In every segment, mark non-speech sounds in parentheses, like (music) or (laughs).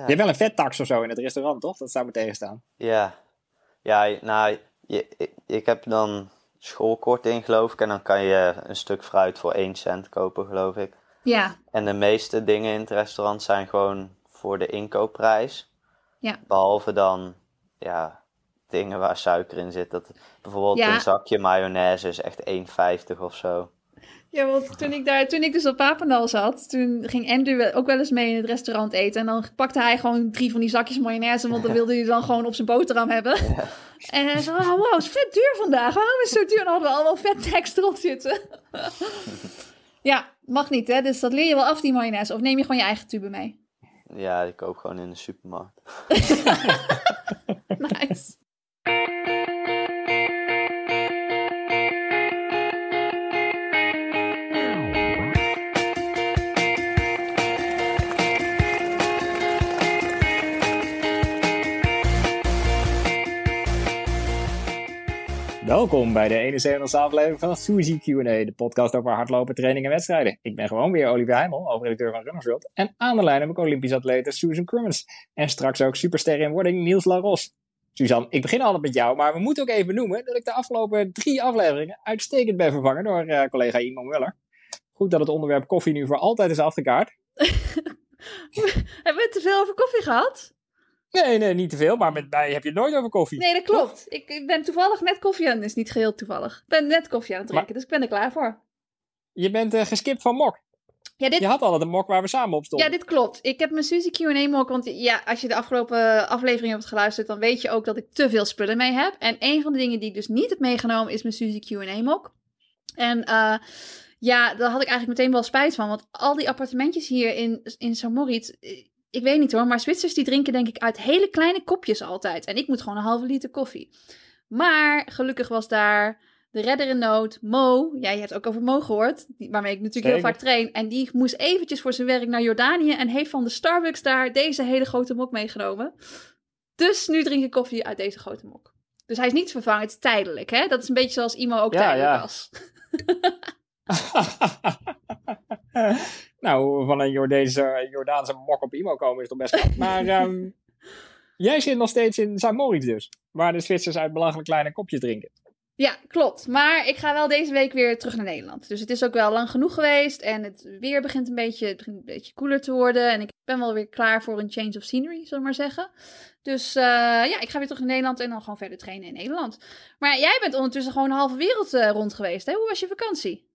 Je hebt wel een vettax of zo in het restaurant, toch? Dat zou me tegenstaan. Ja, ja nou, je, ik, ik heb dan schoolkorting, geloof ik. En dan kan je een stuk fruit voor 1 cent kopen, geloof ik. Ja, En de meeste dingen in het restaurant zijn gewoon voor de inkoopprijs. Ja. Behalve dan, ja, dingen waar suiker in zit. Dat, bijvoorbeeld Ja. een zakje mayonaise is echt 1,50 of zo. Ja, want toen ik, daar, toen ik dus op Papendal zat, toen ging Andrew ook wel eens mee in het restaurant eten. En dan pakte hij gewoon drie van die zakjes mayonaise, want dan (laughs) wilde hij dan gewoon op zijn boterham hebben. En hij zei, oh, wow, het is vet duur vandaag. Waarom is het zo duur? En dan hadden we allemaal vet tekst erop zitten. (laughs) ja, mag niet hè, dus dat leer je wel af, die mayonaise. Of neem je gewoon je eigen tube mee. Ja, ik koop gewoon in de supermarkt. (laughs) Nice. Welkom bij de 71ste aflevering van Suzy Q&A, de podcast over hardlopen, training en wedstrijden. Ik ben gewoon weer Olivier Heimel, hoofdredacteur van Runners World. En aan de lijn heb ik Olympisch atlete Susan Crummins. En straks ook superster in wording Niels Laros. Suzanne, ik begin altijd met jou, maar we moeten ook even noemen dat ik de afgelopen drie afleveringen uitstekend ben vervangen door eh, collega Iman Muller. Goed dat het onderwerp koffie nu voor altijd is afgekaart. (laughs) Hebben we te veel over koffie gehad? Nee, nee, niet te veel, maar met mij heb je het nooit over koffie. Nee, dat klopt. Ik, ik ben toevallig net koffie aan, is niet geheel toevallig. Ik ben net koffie aan het drinken, dus ik ben er klaar voor. Je bent eh, geskipt van mok. Ja, dit Je had altijd een mok waar we samen op stonden. Ja, dit klopt. Ik heb mijn Suzy Q&A mok, want ja, als je de afgelopen aflevering hebt geluisterd, dan weet je ook dat ik te veel spullen mee heb. En een van de dingen die ik dus niet heb meegenomen is mijn Suzy Q&A mok. En eh, ja, daar had ik eigenlijk meteen wel spijt van, want al die appartementjes hier in, in Samoritz, eh, ik weet niet hoor, maar Zwitsers die drinken denk ik uit hele kleine kopjes altijd. En ik moet gewoon een halve liter koffie. Maar gelukkig was daar de redder in nood, Mo. Ja, je hebt ook over Mo gehoord, waarmee ik natuurlijk heel vaak train. En die moest eventjes voor zijn werk naar Jordanië en heeft van de Starbucks daar deze hele grote mok meegenomen. Dus nu drink ik koffie uit deze grote mok. Dus hij is niet vervangen, het is tijdelijk. Hè? Dat is een beetje zoals Imo ook Ja, tijdelijk ja. was. (laughs) (laughs) (laughs) nou, van een Jordaanse, Jordaanse mok op imo komen is toch best knap. Maar (laughs) ehm, jij zit nog steeds in Saint-Moritz dus. Waar de Zwitsers uit belachelijk kleine kopjes drinken. Ja, klopt. Maar ik ga wel deze week weer terug naar Nederland. Dus het is ook wel lang genoeg geweest. En het weer begint een beetje, het begint een beetje koeler te worden. En ik ben wel weer klaar voor een change of scenery, zullen we maar zeggen. Dus eh, ja, ik ga weer terug naar Nederland en dan gewoon verder trainen in Nederland. Maar jij bent ondertussen gewoon de halve wereld eh, rond geweest. Hè? Hoe was je vakantie?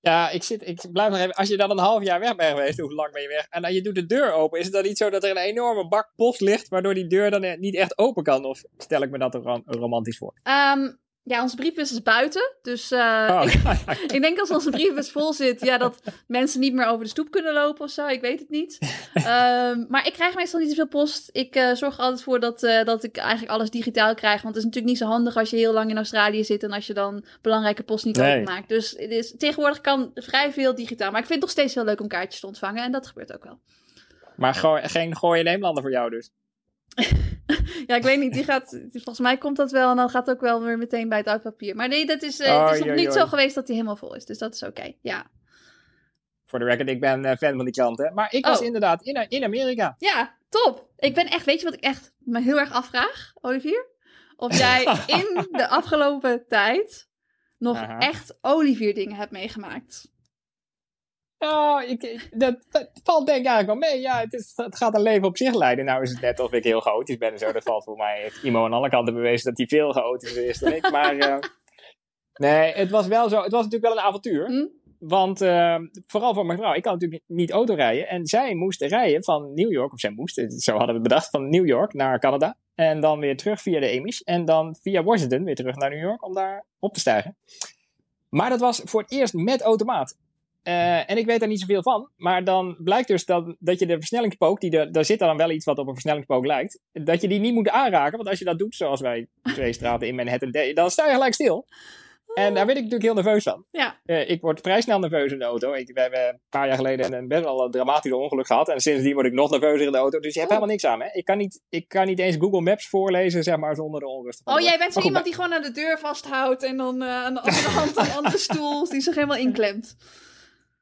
Ja, ik, zit, ik blijf nog even. Als je dan een half jaar weg bent geweest, hoe lang ben je weg? En dan je doet de deur open. Is het dan niet zo dat er een enorme bak post ligt, waardoor die deur dan niet echt open kan? Of stel ik me dat ro- romantisch voor? Ehm, ja, onze briefbus is buiten. Dus eh, Oh, ik, (laughs) ik denk als onze briefbus vol zit, ja, dat mensen niet meer over de stoep kunnen lopen of zo. Ik weet het niet. (laughs) Ehm, maar ik krijg meestal niet zoveel post. Ik eh, zorg er altijd voor dat, eh, dat ik eigenlijk alles digitaal krijg. Want het is natuurlijk niet zo handig als je heel lang in Australië zit en als je dan belangrijke post niet Nee. openmaakt. Dus het is, tegenwoordig kan vrij veel digitaal. Maar ik vind het nog steeds heel leuk om kaartjes te ontvangen. En dat gebeurt ook wel. maar gooi- geen gooien Nederlander voor jou dus. (laughs) Ja, ik weet niet. Die gaat, volgens mij komt dat wel. En dan gaat het ook wel weer meteen bij het oud papier. Maar nee, dat is, eh, het is nog Oei, niet zo geweest dat hij helemaal vol is. Dus dat is oké. Ja. Voor de record, ik ben eh, fan van die klanten. Maar ik was Oh. inderdaad in, in Amerika. Ja, top. Ik ben echt, weet je wat ik echt me heel erg afvraag, Olivier? Of (laughs) jij in de afgelopen tijd nog Aha. echt Olivier dingen hebt meegemaakt. Nou, ik, ik- dat, dat valt denk ik eigenlijk wel mee. Ja, het, is, het gaat een leven op zich leiden. Nou is het net of ik heel chaotisch ben en zo. Dat valt voor mij. Heeft Imo aan alle kanten bewezen dat hij veel chaotischer is dan ik. Maar eh, nee, het was wel zo. Het was natuurlijk wel een avontuur. Hm? Want eh, vooral voor mijn vrouw. Ik kan natuurlijk niet auto rijden. En zij moest rijden van New York. Of zij moest, eh, zo hadden we het bedacht. Van New York naar Canada. En dan weer terug via de Amish. En dan via Washington weer terug naar New York om daar op te stijgen. Maar dat was voor het eerst met automaat. Eh, en ik weet daar niet zoveel van. Maar dan blijkt dus dat, dat je de versnellingspook, die daar zit dan wel iets wat op een versnellingspook lijkt, dat je die niet moet aanraken. Want als je dat doet, zoals wij twee straten in Manhattan deden, dan sta je gelijk stil. En daar werd ik natuurlijk heel nerveus van. Ja, Eh, ik word vrij snel nerveus in de auto. Ik, we hebben een paar jaar geleden een best wel een dramatisch ongeluk gehad. En sindsdien word ik nog nerveuzer in de auto. Dus je hebt Oh. helemaal niks aan me. Ik kan niet, ik kan niet eens Google Maps voorlezen, zeg maar, zonder de onrust. van Oh, de jij bent zo iemand die gewoon aan de deur vasthoudt en dan eh, aan de andere hand een (laughs) andere stoel die zich helemaal inklemt.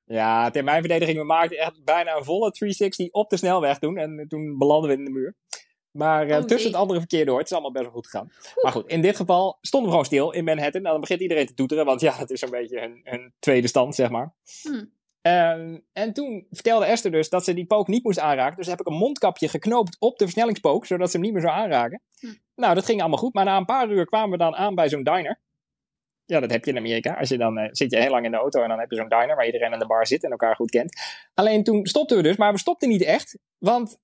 Ja, ter mijn verdediging, we maakten echt bijna een volle 360 op de snelweg toen. En toen belanden we in de muur. Maar uh, Oh, tussen het andere verkeer door, het is allemaal best wel goed gegaan. Maar goed, in dit geval stonden we gewoon stil in Manhattan. En dan begint iedereen te toeteren, want ja, dat is een beetje een, een tweede stand, zeg maar. Hmm. Ehm, en toen vertelde Esther dus dat ze die pook niet moest aanraken. Dus heb ik een mondkapje geknoopt op de versnellingspook, zodat ze hem niet meer zou aanraken. Hm. Nou, dat ging allemaal goed. Maar na een paar uur kwamen we dan aan bij zo'n diner. Ja, dat heb je in Amerika. Als je dan eh, zit je heel lang in de auto en dan heb je zo'n diner waar iedereen aan de bar zit en elkaar goed kent. Alleen toen stopten we dus, maar we stopten niet echt, want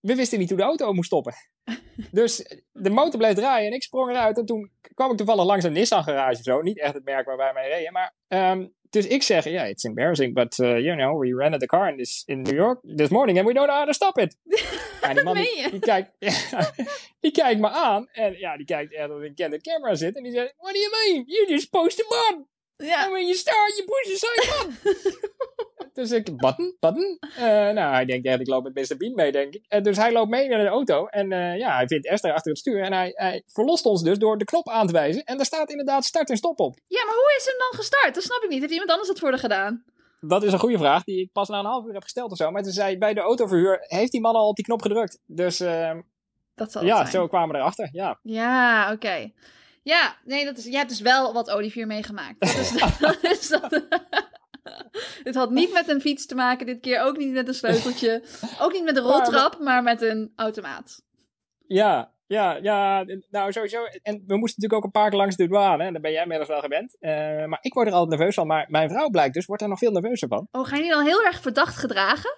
we wisten niet hoe de auto moest stoppen. (laughs) Dus de motor bleef draaien en ik sprong eruit. En toen kwam ik toevallig langs een Nissan garage of zo. Niet echt het merk waar wij mee reden. Maar, ehm, dus ik zeg, ja, it's embarrassing, but uh, you know, we rented the car in, this, in New York this morning and we don't know how to stop it. (laughs) Ja, die man die, die kijkt, ja, (laughs) die kijkt me aan en ja, die kijkt echt als een candid camera zit. En die zegt, what do you mean? You just post the button. Ja. And when you start, you push the side button. dus ik, button, button. Eh, nou, hij denkt echt, ik loop met Mr. Bean mee, denk ik. En dus hij loopt mee naar de auto. En eh, ja, hij vindt Esther achter het stuur. En hij, hij verlost ons dus door de knop aan te wijzen. En daar staat inderdaad start en stop op. ja, maar hoe is hem dan gestart? Dat snap ik niet. Heeft iemand anders het voor haar gedaan? Dat is een goede vraag, die ik pas na een half uur heb gesteld of zo. Maar toen zei bij de autoverhuur, heeft die man al op die knop gedrukt. Dus eh, Dat zal het ja, zijn. zo kwamen we erachter. Ja. Ja, oké. Ja, nee, dat is, jij hebt dus wel wat Olivier meegemaakt. Dat is, dat (laughs) (laughs) is dat. (laughs) Het had niet met een fiets te maken dit keer, ook niet met een sleuteltje, ook niet met een roltrap, maar met een automaat. Ja, ja, ja, nou sowieso. En we moesten natuurlijk ook een paar keer langs de douane. En daar ben jij inmiddels wel gewend. Eh, maar ik word er altijd nerveus van. Maar mijn vrouw blijkt dus, wordt er nog veel nerveuzer van. Oh, ga je die dan heel erg verdacht gedragen?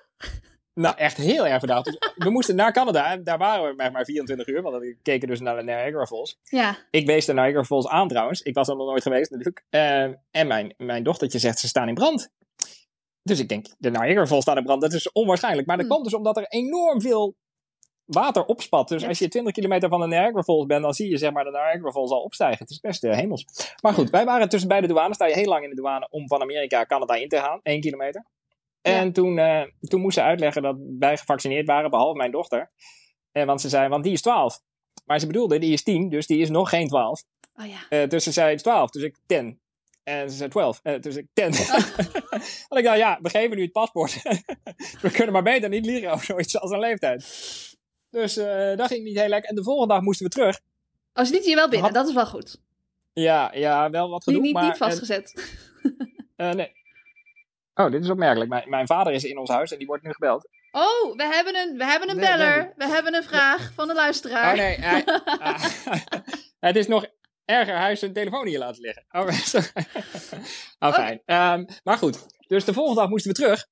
Nou, echt heel erg verdacht. Dus we moesten naar Canada. En daar waren we maar, maar 24 uur. Want we keken dus naar de Niagara Falls. Ja. Ik wees de Niagara Falls aan trouwens. Ik was er nog nooit geweest natuurlijk. Eh, en mijn, mijn dochtertje zegt, ze staan in brand. Dus ik denk, de Niagara Falls staat in brand. Dat is onwaarschijnlijk. Maar dat Hmm. komt dus omdat er enorm veel water opspat. Dus als je 20 kilometer van de Niagara Falls bent, dan zie je zeg maar de Niagara Falls al opstijgen. Het is best uh, hemels. Maar goed, wij waren tussen beide douanes. Sta je heel lang in de douane om van Amerika Canada in te gaan. 1 kilometer. En toen, uh, toen moest ze uitleggen dat wij gevaccineerd waren, behalve mijn dochter. En want ze zei, want die is 12. Maar ze bedoelde, die is 10, dus die is nog geen 12. Oh ja. Uh, dus ze zei 12, dus ik 10. En ze zei 12, uh, dus ik 10. (laughs) Want ik dacht, ja, we geven nu het paspoort. (laughs) we kunnen maar beter niet liegen over zoiets als een leeftijd. Dus dat ging niet heel lekker. En de volgende dag moesten we terug. Oh, ze liet je wel binnen, Had... dat is wel goed. Ja, ja wel wat gedoe. Niet, niet, maar, niet vastgezet. Nee. Oh, dit is opmerkelijk. Mijn, mijn vader is in ons huis en die wordt nu gebeld. Oh, we hebben een, we hebben een nee, beller. Nee. We hebben een vraag van de luisteraar. Oh nee, hij, (laughs) (laughs) het is nog erger. Hij heeft zijn telefoon hier laten liggen. Oh, (laughs) oh fijn. Okay. Um, maar goed, dus de volgende dag moesten we terug.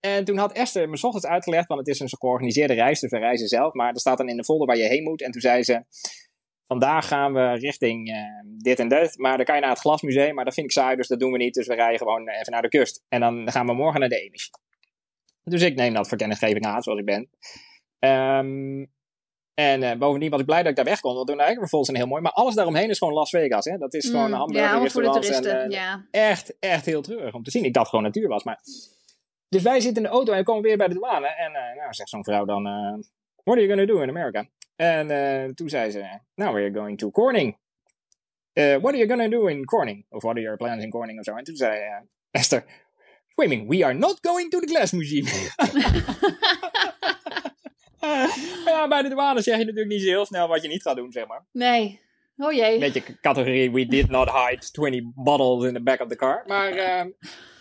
En toen had Esther me ochtends uitgelegd, want het is een georganiseerde reis, dus we reizen zelf. Maar er staat dan in de folder waar je heen moet. En toen zei ze, vandaag gaan we richting uh, dit en dat. Maar dan kan je naar het Glasmuseum, maar dat vind ik saai, dus dat doen we niet. Dus we rijden gewoon even naar de kust. En dan gaan we morgen naar de Amish. Dus ik neem dat voor kennisgeving aan, zoals ik ben. Um, en uh, bovendien was ik blij dat ik daar weg kon, want toen eigenlijk volgens een heel mooi. Maar alles daaromheen is gewoon Las Vegas, hè. Dat is gewoon mm, hamburger ja, voor de toeristen, en, uh, ja. Echt, echt heel treurig om te zien. Ik dacht gewoon natuur was, maar... Dus wij zitten in de auto en we komen weer bij de douane. En nou, zegt zo'n vrouw dan, what are you gonna do in America? En uh, toen zei ze, now we're going to Corning. Uh, what are you gonna do in Corning? Of what are your plans in Corning of zo. En toen zei uh, Esther, swimming, we are not going to the Glass Museum. (laughs) ja, bij de douane zeg je natuurlijk niet zo heel snel wat je niet gaat doen, zeg maar. Nee. Oh jee. Beetje categorie, we did not hide 20 bottles in the back of the car. Maar,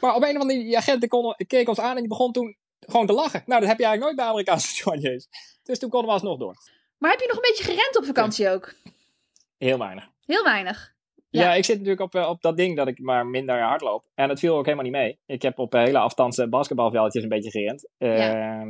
maar op een of andere die agenten kon, keek ons aan en die begon toen gewoon te lachen. Nou, dat heb je eigenlijk nooit bij Amerikaanse (laughs) douaniers. Dus toen konden we alsnog door. Maar heb je nog een beetje gerend op vakantie ook? Heel weinig. Heel weinig? Ja, ja ik zit natuurlijk op, op dat ding dat ik maar minder hard loop. En dat viel ook helemaal niet mee. Ik heb op hele afstandse basketbalveldjes een beetje gerend. Uh, ja.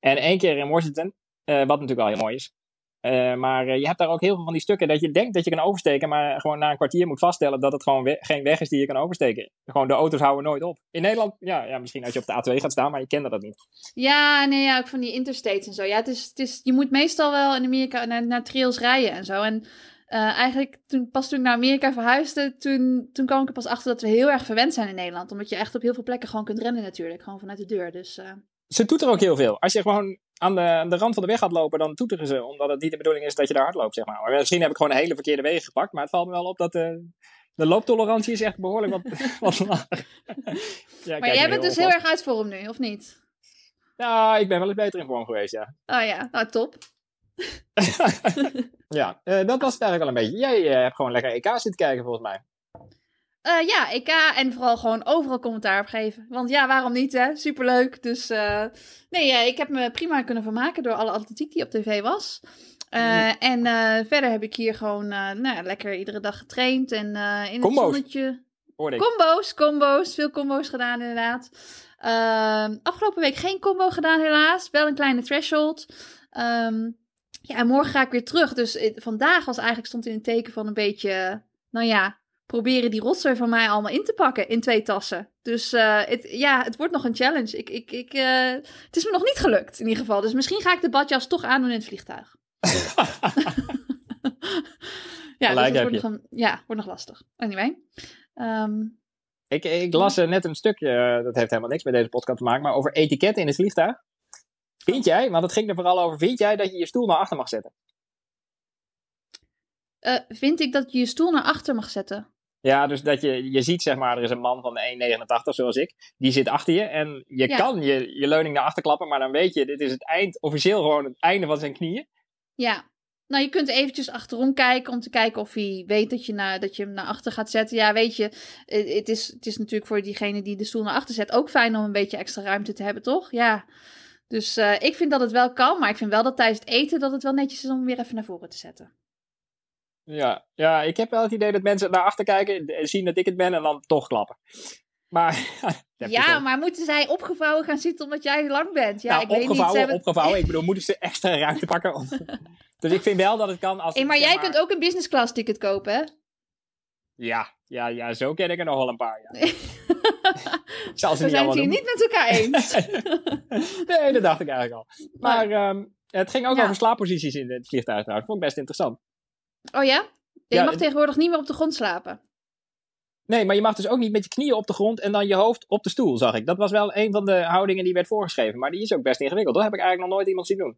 En één keer in Washington, uh, wat natuurlijk wel heel mooi is. Uh, maar uh, je hebt daar ook heel veel van die stukken dat je denkt dat je kan oversteken, maar gewoon na een kwartier moet vaststellen dat het gewoon we geen weg is die je kan oversteken. Gewoon de auto's houden nooit op. In Nederland, ja, ja misschien als je op de A2 gaat staan, maar je kende dat niet. Ja, nee, ja, ook van die interstates en zo. Ja, het is, het is, je moet meestal wel in Amerika naar, naar trails rijden en zo. En uh, eigenlijk, toen, pas toen ik naar Amerika verhuisde, toen, toen kwam ik er pas achter dat we heel erg verwend zijn in Nederland. Omdat je echt op heel veel plekken gewoon kunt rennen natuurlijk, gewoon vanuit de deur. Dus. Ze doet er ook heel veel. Als je gewoon aan de, aan de rand van de weg gaat lopen, dan toeteren ze. Omdat het niet de bedoeling is dat je daar hard loopt, zeg maar. maar misschien heb ik gewoon een hele verkeerde wegen gepakt. Maar het valt me wel op dat uh, De looptolerantie is echt behoorlijk wat, (laughs) wat lager. ja, maar jij bent dus heel erg uit vorm nu, of niet? Ja, ik ben wel eens beter in vorm geweest, ja. Oh ja, nou top. (laughs) ja, uh, dat was het eigenlijk wel een beetje. Jij uh, hebt gewoon lekker EK zitten kijken, volgens mij. Uh, ja, EK en vooral gewoon overal commentaar op geven. Want ja, waarom niet, hè? Superleuk. Dus nee, ik heb me prima kunnen vermaken door alle atletiek die op tv was. Uh, en uh, verder heb ik hier gewoon uh, nou, lekker iedere dag getraind. En in combo's. het zonnetje. Combo's, combo's. Veel combo's gedaan inderdaad. Ehm, afgelopen week geen combo gedaan helaas. Wel een kleine threshold. Um, ja, en morgen ga ik weer terug. Dus vandaag was eigenlijk stond in het teken van een beetje... Nou ja, proberen die rotzooi van mij allemaal in te pakken in twee tassen. Dus het, ja, het wordt nog een challenge. Ik, ik, ik, het is me nog niet gelukt in ieder geval. Dus misschien ga ik de badjas toch aandoen in het vliegtuig. (laughs) ja, dus wordt nog, ja, wordt nog lastig. Anyway. Um, ik, ik las net een stukje, eh, dat heeft helemaal niks met deze podcast te maken, maar over etiketten in het vliegtuig. Vind jij, want het ging er vooral over, vind jij dat je je stoel naar achter mag zetten? Vind ik dat je je stoel naar achter mag zetten? Ja, dus dat je, je ziet zeg maar, er is een man van 1,89 zoals ik, die zit achter je en je kan je, je leuning naar achter klappen, maar dan weet je, dit is het eind, officieel gewoon het einde van zijn knieën. Ja. Nou, je kunt eventjes achterom kijken om te kijken of hij weet dat je, naar, dat je hem naar achter gaat zetten. Ja, weet je, het is, het is natuurlijk voor diegene die de stoel naar achter zet ook fijn om een beetje extra ruimte te hebben, toch? Ja. Dus uh, ik vind dat het wel kan, maar ik vind wel dat tijdens het eten dat het wel netjes is om hem weer even naar voren te zetten. Ja, ja, ik heb wel het idee dat mensen naar achter kijken, zien dat ik het ben en dan toch klappen. Maar, (laughs) ja, maar moeten zij opgevouwen gaan zitten omdat jij lang bent? Ja, nou, ik opgevouwen, weet niet, opgevouwen. Ik (laughs) bedoel, moeten ze extra ruimte pakken? (laughs) dus ik vind wel dat het kan als... Hey, maar jij kunt ook een business class ticket kopen, hè? Ja, ja, ja, zo ken ik er nog wel een paar, ja. We zijn het hier niet met elkaar eens. nee, dat dacht ik eigenlijk al. Maar ehm, het ging ook over slaapposities in het vliegtuig trouwens. Vond ik best interessant. Oh ja? Je mag tegenwoordig niet meer op de grond slapen. Nee, maar je mag dus ook niet met je knieën op de grond en dan je hoofd op de stoel, zag ik. Dat was wel een van de houdingen die werd voorgeschreven. Maar die is ook best ingewikkeld. Dat heb ik eigenlijk nog nooit iemand zien doen.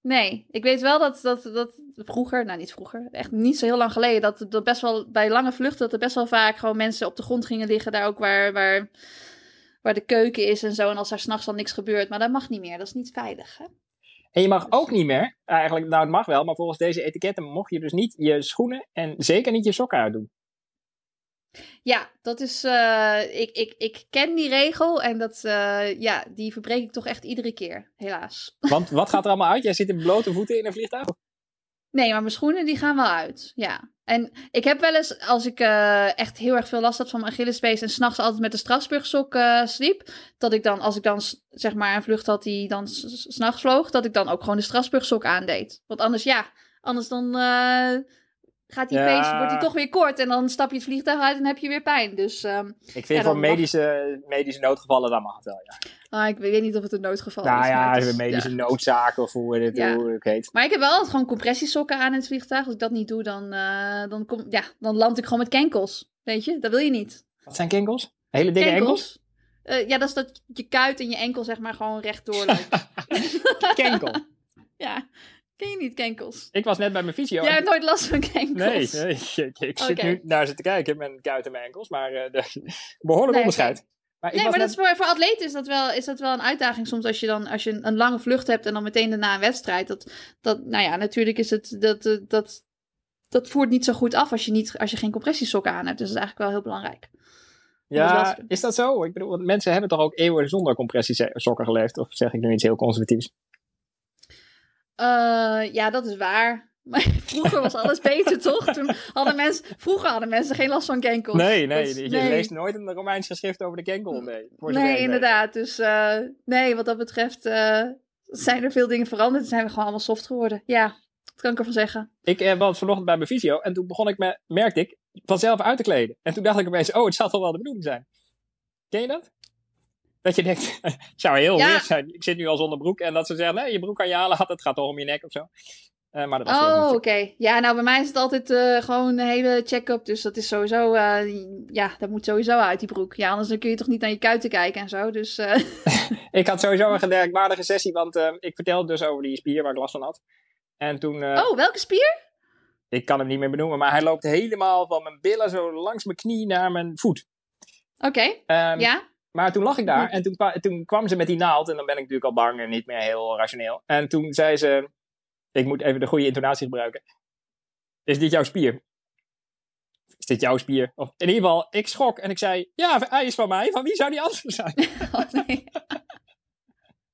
Nee, ik weet wel dat, dat, dat vroeger, nou niet vroeger, echt niet zo heel lang geleden, dat, dat best wel bij lange vluchten, dat er best wel vaak gewoon mensen op de grond gingen liggen, daar ook waar, waar, waar de keuken is en zo. En als daar s'nachts dan niks gebeurt, maar dat mag niet meer, dat is niet veilig. Hè? En je mag ook niet meer, eigenlijk, nou het mag wel, maar volgens deze etiketten mocht je dus niet je schoenen en zeker niet je sokken uitdoen. Ja, dat is. Uh, ik, ik, ik ken die regel en dat, uh, ja, die verbreek ik toch echt iedere keer, helaas. (laughs) Want wat gaat er allemaal uit? Jij zit in blote voeten in een vliegtuig? Nee, maar mijn schoenen die gaan wel uit. Ja. En ik heb wel eens, als ik uh, echt heel erg veel last had van mijn Achillespees en s'nachts altijd met de Strasburgsok sliep, dat ik dan, als ik dan zeg maar een vlucht had die dan s'nachts vloog, dat ik dan ook gewoon de Strasburgsok aandeed. Want anders, ja, anders dan gaat die ja. wordt die toch weer kort en dan stap je het vliegtuig uit en heb je weer pijn. Dus, um, ik vind voor medische, medische noodgevallen, dan mag het wel, ja. Ah, ik weet niet of het een noodgeval nou, is. Nou ja, medische noodzaken of hoe het, ja. hoe het heet. Maar ik heb wel altijd gewoon compressiesokken aan in het vliegtuig. Als ik dat niet doe, dan, uh, dan, kom, ja, dan land ik gewoon met kenkels. Weet je, dat wil je niet. Wat zijn kenkels? Hele dikke enkels? Uh, ja, dat is dat je kuit en je enkel zeg maar gewoon rechtdoor loopt. (laughs) Kenkel? (laughs) ja, Ken je niet kenkels? Ik was net bij mijn fysio. Jij hebt nooit last van kenkels? Nee, nee ik, ik zit nu naar ze te kijken met mijn kuiten en mijn enkels, maar uh, (laughs) behoorlijk nee, onderscheid. Maar nee, maar dat is voor, voor atleten is dat, wel, is dat wel een uitdaging soms als je dan als je een, lange vlucht hebt en dan meteen daarna een wedstrijd. Dat, dat, nou ja, natuurlijk is het, dat, dat, dat, dat voert niet zo goed af als je, niet, als je geen compressiesokken aan hebt. Dus dat is eigenlijk wel heel belangrijk. Ja, is dat zo? Ik bedoel, mensen hebben toch ook eeuwen zonder compressiesokken geleefd? Of zeg ik nu iets heel conservatiefs? Uh, ja, dat is waar. Maar (laughs) vroeger was alles beter, toch? Toen hadden mensen, vroeger hadden mensen geen last van kenkels. Nee, nee, je leest nooit een Romeins geschrift over de kenkel. Nee, nee inderdaad. Dus uh, nee, wat dat betreft uh, zijn er veel dingen veranderd. En zijn we gewoon allemaal soft geworden. Ja, dat kan ik ervan zeggen. Ik uh, was vanochtend bij mijn visio en toen begon ik me, merkte ik, vanzelf uit te kleden. En toen dacht ik opeens, oh, het zal toch wel de bedoeling zijn. Ken je dat? Dat je denkt, (laughs) het zou heel ja. zijn. Ik zit nu al zonder broek. En dat ze zeggen, nee, je broek kan je halen. (laughs) Het gaat toch om je nek of zo. Uh, maar dat was oh, oké. Ja, nou bij mij is het altijd uh, gewoon een hele check-up. Dus dat is sowieso, uh, ja, dat moet sowieso uit die broek. Ja, anders dan kun je toch niet naar je kuiten kijken en zo. Dus, (laughs) (laughs) ik had sowieso een gemerkwaardige sessie, want ik vertelde dus over die spier waar ik last van had. En toen... oh, welke spier? ik kan hem niet meer benoemen, maar hij loopt helemaal van mijn billen zo langs mijn knie naar mijn voet. Oké, Ehm, ja. Maar toen lag ik daar en toen, toen kwam ze met die naald. En dan ben ik natuurlijk al bang en niet meer heel rationeel. En toen zei ze, ik moet even de goede intonatie gebruiken. Is dit jouw spier? Is dit jouw spier? Of in ieder geval, ik schrok en ik zei, ja, hij is van mij. Van wie zou die anders zijn? (laughs) Oh, nee.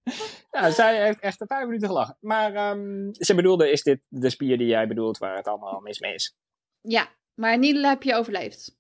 (laughs) ja, zij heeft echt vijf minuten gelachen. Maar ehm, ze bedoelde, is dit de spier die jij bedoelt waar het allemaal mis mee is? Ja, maar Niedel heb je overleefd.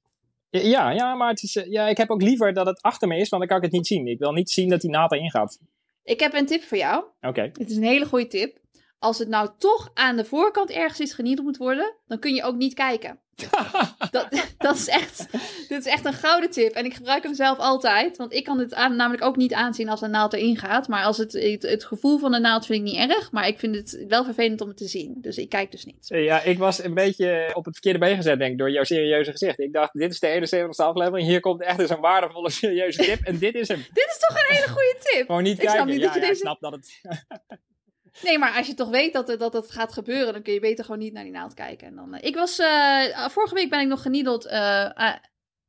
Ja, ja, maar het is, eh, ja, ik heb ook liever dat het achter me is, want dan kan ik het niet zien. Ik wil niet zien dat die naald erin gaat. Ik heb een tip voor jou. Oké. Het is een hele goede tip. Als het nou toch aan de voorkant ergens iets geniedeld moet worden, dan kun je ook niet kijken. (laughs) Dat, dat is echt, dit is echt een gouden tip. En ik gebruik hem zelf altijd. Want ik kan het aan, namelijk ook niet aanzien als een naald erin gaat. Maar als het, het, het gevoel van de naald vind ik niet erg. Maar ik vind het wel vervelend om het te zien. Dus ik kijk dus niet. Ja, ik was een beetje op het verkeerde been gezet, denk ik, door jouw serieuze gezicht. Ik dacht, dit is de 71ste aflevering. Hier komt echt eens een waardevolle, serieuze tip. En dit is hem. Dit is toch een hele goede tip? Gewoon niet Ik snap niet ja, dat je ja, ik deze- snap dat het... (laughs) Nee, maar als je toch weet dat, het- dat het gaat gebeuren, dan kun je beter gewoon niet naar die naald kijken. En dan, eh, ik was, eh, vorige week ben ik nog geniedeld eh, ah,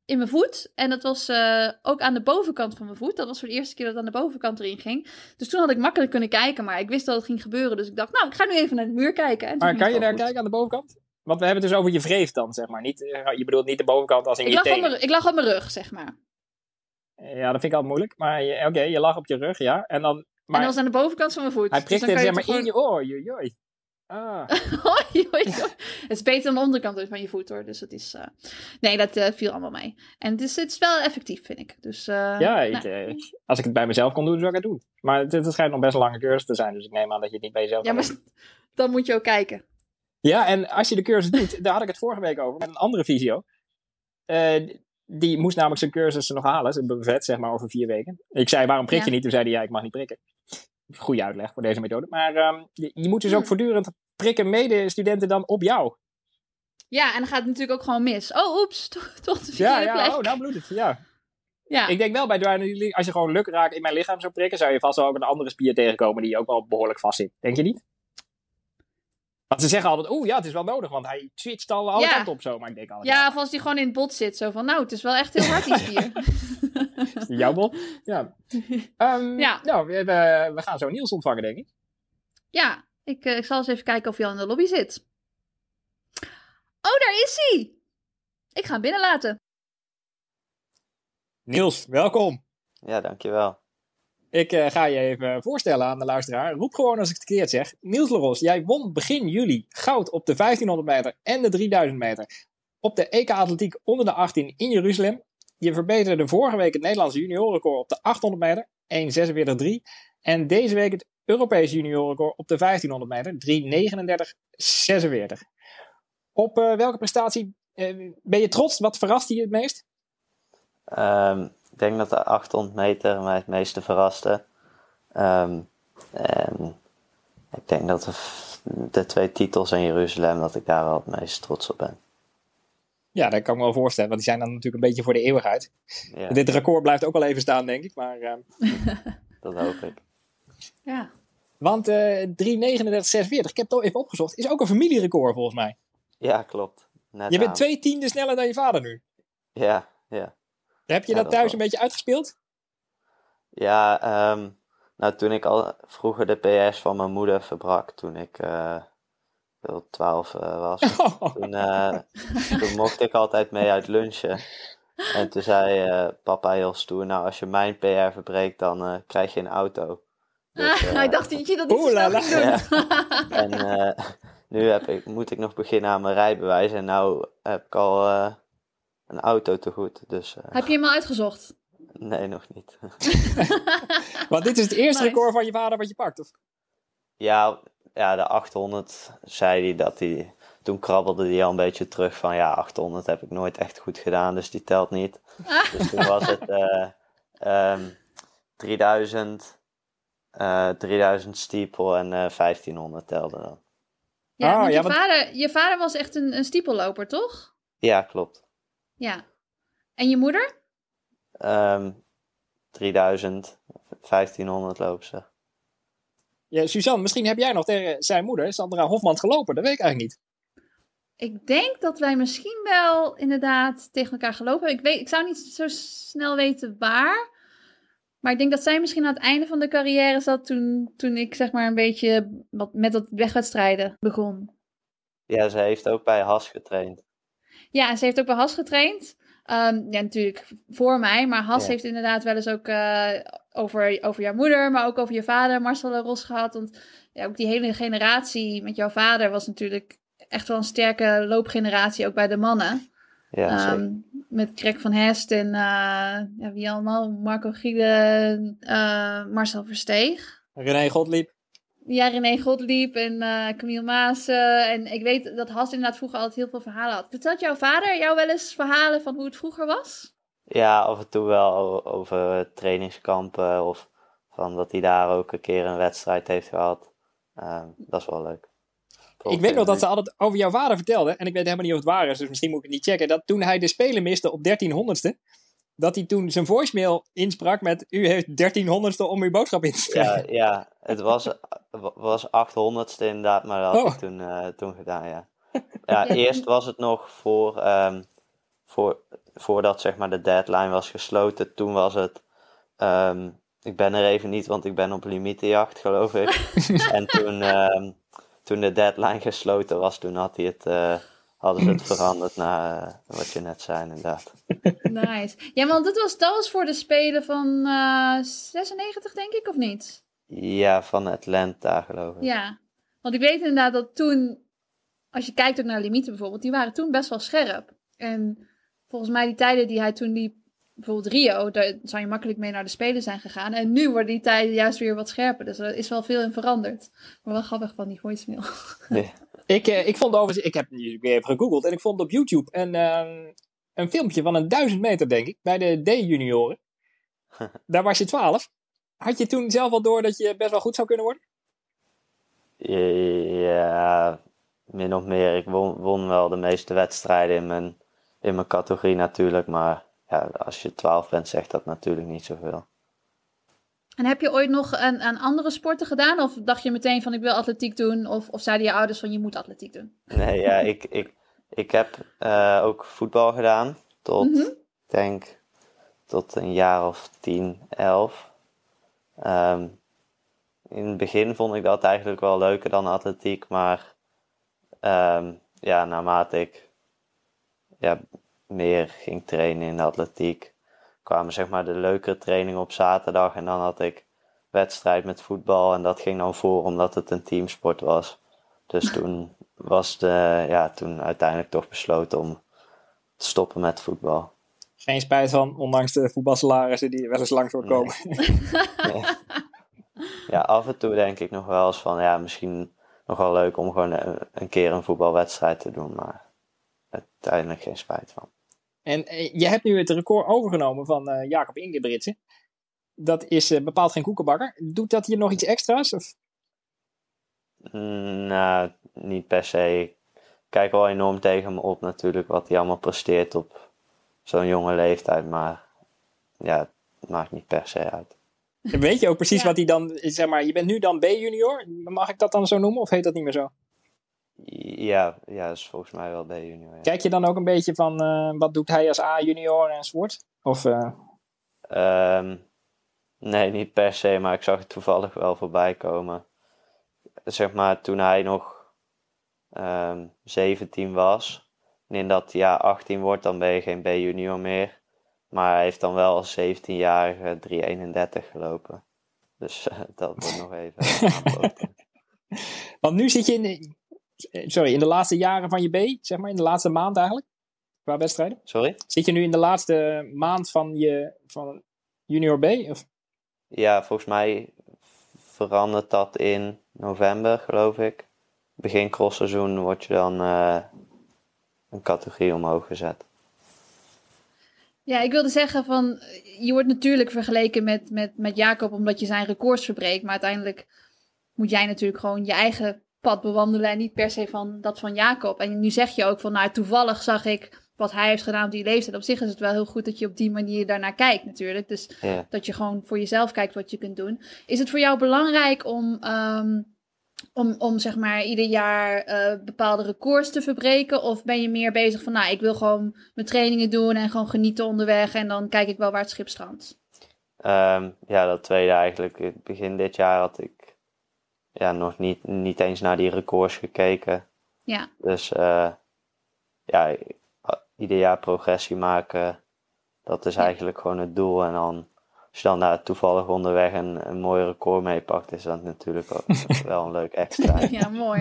in mijn voet. En dat was eh, ook aan de bovenkant van mijn voet. Dat was voor de eerste keer dat het aan de bovenkant erin ging. Dus toen had ik makkelijk kunnen kijken, maar ik wist dat het ging gebeuren. Dus ik dacht, nou, ik ga nu even naar de muur kijken. En Maar kan je daar goed. kijken aan de bovenkant? Want we hebben het dus over je wreef dan, zeg maar. Niet, eh, je bedoelt niet de bovenkant als in Ik je lag, tenen. mijn, ik lag op mijn rug, zeg maar. Ja, dat vind ik altijd moeilijk. Maar oké, je lag op je rug, ja. En dan... en Maar dat was aan de bovenkant van mijn voet. hij Dus prikt dan het kan zeg maar je in je oor. Joi, joi. Ah. (laughs) (laughs) Het is beter dan de onderkant van je voet hoor. Dus het is. eh, Nee, dat eh, viel allemaal mee. En het is, het is wel effectief, vind ik. Dus. eh, Ja, ik, nou, als ik het bij mezelf kon doen, zou ik het doen. Maar het, het schijnt nog best een lange cursus te zijn. Dus ik neem aan dat je het niet bij jezelf ja, maar (laughs) dan moet je ook kijken. Ja, en als je de cursus doet, daar had ik het vorige week over met een andere visio. Die moest namelijk zijn cursus nog halen, zijn buffet, zeg maar, over vier weken. Ik zei, waarom prik je Ja. niet? Toen zei hij, ja, ik mag niet prikken. Goeie uitleg voor deze methode. Maar ehm, je, je moet dus ook Hmm. voortdurend prikken medestudenten dan op jou. Ja, en dan gaat het natuurlijk ook gewoon mis. Oh, oeps, toch, (laughs) toch de Ja, verkeerde ja, plek. oh, nou bloedt het. Ja. ja. Ik denk wel bij als je gewoon lukraak in mijn lichaam zou prikken, zou je vast wel ook een andere spier tegenkomen die ook wel behoorlijk vast zit. Denk je niet? Want ze zeggen altijd, oeh ja, het is wel nodig, want hij switcht al alle Ja. kanten op zo. Maar ik denk altijd, ja, of als die gewoon in het bot zit. Zo van, nou, het is wel echt heel hard die spier. (laughs) Is die jouw bol? Ja. Ehm, Ja. Nou, we, we, we gaan zo Niels ontvangen, denk ik. ja, ik, eh, ik zal eens even kijken of hij al in de lobby zit. Oh, daar is hij! Ik ga hem binnenlaten. Niels, welkom. Ja, dankjewel. Ik eh, ga je even voorstellen aan de luisteraar. Roep gewoon als ik het verkeerd zeg. Niels Leros, jij won begin juli goud op de 1500 meter en de 3000 meter. Op de EK Atletiek onder de 18 in Jeruzalem. Je verbeterde vorige week het Nederlandse juniorenrecord op de 800 meter, 1.46.3. En deze week het Europese juniorenrecord op de 1500 meter, 3.39.46. Op eh, welke prestatie eh, ben je trots? Wat verrast je het meest? Ehm, ik denk dat de 800 meter mij het meeste verraste. Ehm, en ik denk dat de, twee titels in Jeruzalem, dat ik daar wel het meest trots op ben. Ja, dat kan ik me wel voorstellen, want die zijn dan natuurlijk een beetje voor de eeuwigheid. Ja, Dit record blijft ook wel even staan, denk ik. Maar, eh, (laughs) dat hoop ik. Ja. want eh 3.39.46, ik heb het al even opgezocht, is ook een familierecord volgens mij. Ja, klopt. Net Je bent aan. twee tienden sneller dan je vader nu. Ja, ja. Heb je Ja, dat thuis wel. een beetje uitgespeeld? Ja, ehm, nou toen ik al vroeger de PS van mijn moeder verbrak, toen ik eh, wel 12 eh, was, (laughs) toen, eh, toen mocht ik altijd mee uit lunchen. En toen zei eh, papa heel stoer, nou als je mijn PR verbreekt, dan eh, krijg je een auto. Dus, eh, Hij dacht dat je dat niet zo snel ging doen. Ja. En eh, nu heb ik, moet ik nog beginnen aan mijn rijbewijs en nou heb ik al eh, een auto te goed. Dus eh, Heb je hem al uitgezocht? (laughs) nee, nog niet. (laughs) Want dit is het eerste Nice. record van je vader wat je pakt. Of? Ja, ja, de 800 zei hij dat hij. Toen krabbelde hij al een beetje terug van ja, 800 heb ik nooit echt goed gedaan, dus die telt niet. (laughs) Dus toen was het eh, ehm, 3000, eh 3000 stiepel en eh 1500 telde dan. Ja, Ah, want ja, je, want- vader, je vader was echt een, een stiepelloper, toch? Ja, klopt. Ja. En je moeder? Ehm 3000, 1500 lopen ze. Ja, Suzanne, misschien heb jij nog tegen zijn moeder, Sandra Hofman, gelopen. Dat weet ik eigenlijk niet. ik denk dat wij misschien wel inderdaad tegen elkaar gelopen hebben. Ik, weet, ik zou niet zo snel weten waar. Maar ik denk dat zij misschien aan het einde van de carrière zat toen, toen ik zeg maar een beetje wat, met dat wegwedstrijden begon. Ja, ze heeft ook bij Has getraind. Ja, en ze heeft ook bij Has getraind. Um, ja, natuurlijk voor mij. Maar Has heeft inderdaad wel eens ook uh, over, over jouw moeder, maar ook over je vader, Marcel Ros gehad. Want ja, ook die hele generatie met jouw vader was natuurlijk echt wel een sterke loopgeneratie, ook bij de mannen. Ja, um, met Greg van Hest en uh, ja, wie allemaal, Marco Gielen, uh, Marcel Versteeg. René Godliep. Ja, René Godliep en uh, Camille Maassen. En ik weet dat Has inderdaad vroeger altijd heel veel verhalen had. Vertelt jouw vader jou wel eens verhalen van hoe het vroeger was? Ja, af en toe wel over trainingskampen of van dat hij daar ook een keer een wedstrijd heeft gehad. Uh, dat is wel leuk. Ik weet nog dat ze altijd over jouw vader vertelde, en ik weet helemaal niet of het waar is, dus misschien moet ik het niet checken, dat toen hij de Spelen miste op 1300ste, dat hij toen zijn voicemail insprak met u heeft 1300ste om uw boodschap in te spreken. Ja, (laughs) ja het was, was 800ste inderdaad, maar dat had oh. ik toen, uh, toen gedaan, ja. (laughs) Ja, eerst was het nog voor, um, voor, voordat zeg maar de deadline was gesloten. Toen was het, um, ik ben er even niet, want ik ben op limietenjacht, geloof ik. (laughs) en toen, um, toen de deadline gesloten was, toen had hij het, uh, hadden ze het veranderd naar uh, wat je net zei, inderdaad. Nice. Ja, want dat was, dat was voor de Spelen van uh, 96, denk ik, of niet? Ja, van Atlanta, geloof ik. Ja, want ik weet inderdaad dat toen, als je kijkt ook naar limieten bijvoorbeeld, die waren toen best wel scherp. En volgens mij die tijden die hij toen liep, bijvoorbeeld Rio, daar zou je makkelijk mee naar de Spelen zijn gegaan. En nu worden die tijden juist weer wat scherper. Dus er is wel veel in veranderd. Maar wel grappig van die voicemail. Nee. (laughs) ik, eh, ik vond overigens, ik heb nu weer even gegoogeld en ik vond op YouTube een, uh, een filmpje van een duizend meter, denk ik, bij de D-junioren. (laughs) Daar was je twaalf. Had je toen zelf al door dat je best wel goed zou kunnen worden? Ja, min of meer. Ik won, won wel de meeste wedstrijden in mijn, in mijn categorie natuurlijk, maar ja, als je 12 bent, zegt dat natuurlijk niet zoveel. En heb je ooit nog aan, aan andere sporten gedaan? Of dacht je meteen van ik wil atletiek doen? Of, of zeiden je ouders van je moet atletiek doen? Nee, ja, ik, ik, ik heb uh, ook voetbal gedaan. Tot, mm -hmm. denk, tot een jaar of 10, 11. Um, in het begin vond ik dat eigenlijk wel leuker dan atletiek. Maar um, ja, naarmate ik ja, meer ging trainen in de atletiek, kwamen zeg maar de leukere trainingen op zaterdag. En dan had ik wedstrijd met voetbal en dat ging dan voor omdat het een teamsport was. Dus toen was de, ja, toen uiteindelijk toch besloten om te stoppen met voetbal. Geen spijt van, ondanks de voetbalsalarissen die wel eens langs voorkomen. (laughs) Nee. Ja, af en toe denk ik nog wel eens van, ja, misschien nog wel leuk om gewoon een, een keer een voetbalwedstrijd te doen, maar uiteindelijk geen spijt van. En eh, je hebt nu het record overgenomen van uh, Jacob Ingebritsen. Dat is uh, bepaald geen koekenbakker. Doet dat hier nog iets extra's? Of? Mm, nou, niet per se. Ik kijk wel enorm tegen hem op natuurlijk, wat hij allemaal presteert op zo'n jonge leeftijd. Maar ja, het maakt niet per se uit. Weet je ook precies ja. wat hij dan, zeg maar, je bent nu dan B-junior? Mag ik dat dan zo noemen of heet dat niet meer zo? Ja, ja, dat is volgens mij wel B-junior. Ja. Kijk je dan ook een beetje van uh, wat doet hij als A-junior enzovoort? Of, uh... um, nee, niet per se, maar ik zag het toevallig wel voorbij komen. Zeg maar toen hij nog um, ehm, 17 was. En in dat jaar 18 wordt, dan ben je geen B-junior meer. Maar hij heeft dan wel als 17-jarige 331 gelopen. Dus uh, (laughs) dat wordt nog even. (laughs) Want nu zit je in, eh, sorry, in de laatste jaren van je B, zeg maar, in de laatste maand eigenlijk, qua wedstrijden? Sorry? Zit je nu in de laatste maand van je van junior B? Of? Ja, volgens mij verandert dat in november, geloof ik. Begin crossseizoen word je dan uh, een categorie omhoog gezet. Ja, ik wilde zeggen van, je wordt natuurlijk vergeleken met, met, met Jacob omdat je zijn records verbreekt, maar uiteindelijk moet jij natuurlijk gewoon je eigen pad bewandelen en niet per se van dat van Jacob. En nu zeg je ook van, nou toevallig zag ik wat hij heeft gedaan op die leeftijd. Op zich is het wel heel goed dat je op die manier daarnaar kijkt natuurlijk. Dus ja. dat je gewoon voor jezelf kijkt wat je kunt doen. Is het voor jou belangrijk om, um, om, om zeg maar ieder jaar uh, bepaalde records te verbreken? Of ben je meer bezig van, nou, ik wil gewoon mijn trainingen doen en gewoon genieten onderweg en dan kijk ik wel waar het schip strandt? Um, ja, dat tweede eigenlijk. Begin dit jaar had ik ja, nog niet, niet eens naar die records gekeken. Ja. Dus uh, ja, ieder jaar progressie maken, dat is eigenlijk gewoon het doel. En dan als je dan daar toevallig onderweg een, een mooi record mee pakt, is dat natuurlijk ook (laughs) wel een leuk extra. (laughs) ja, mooi.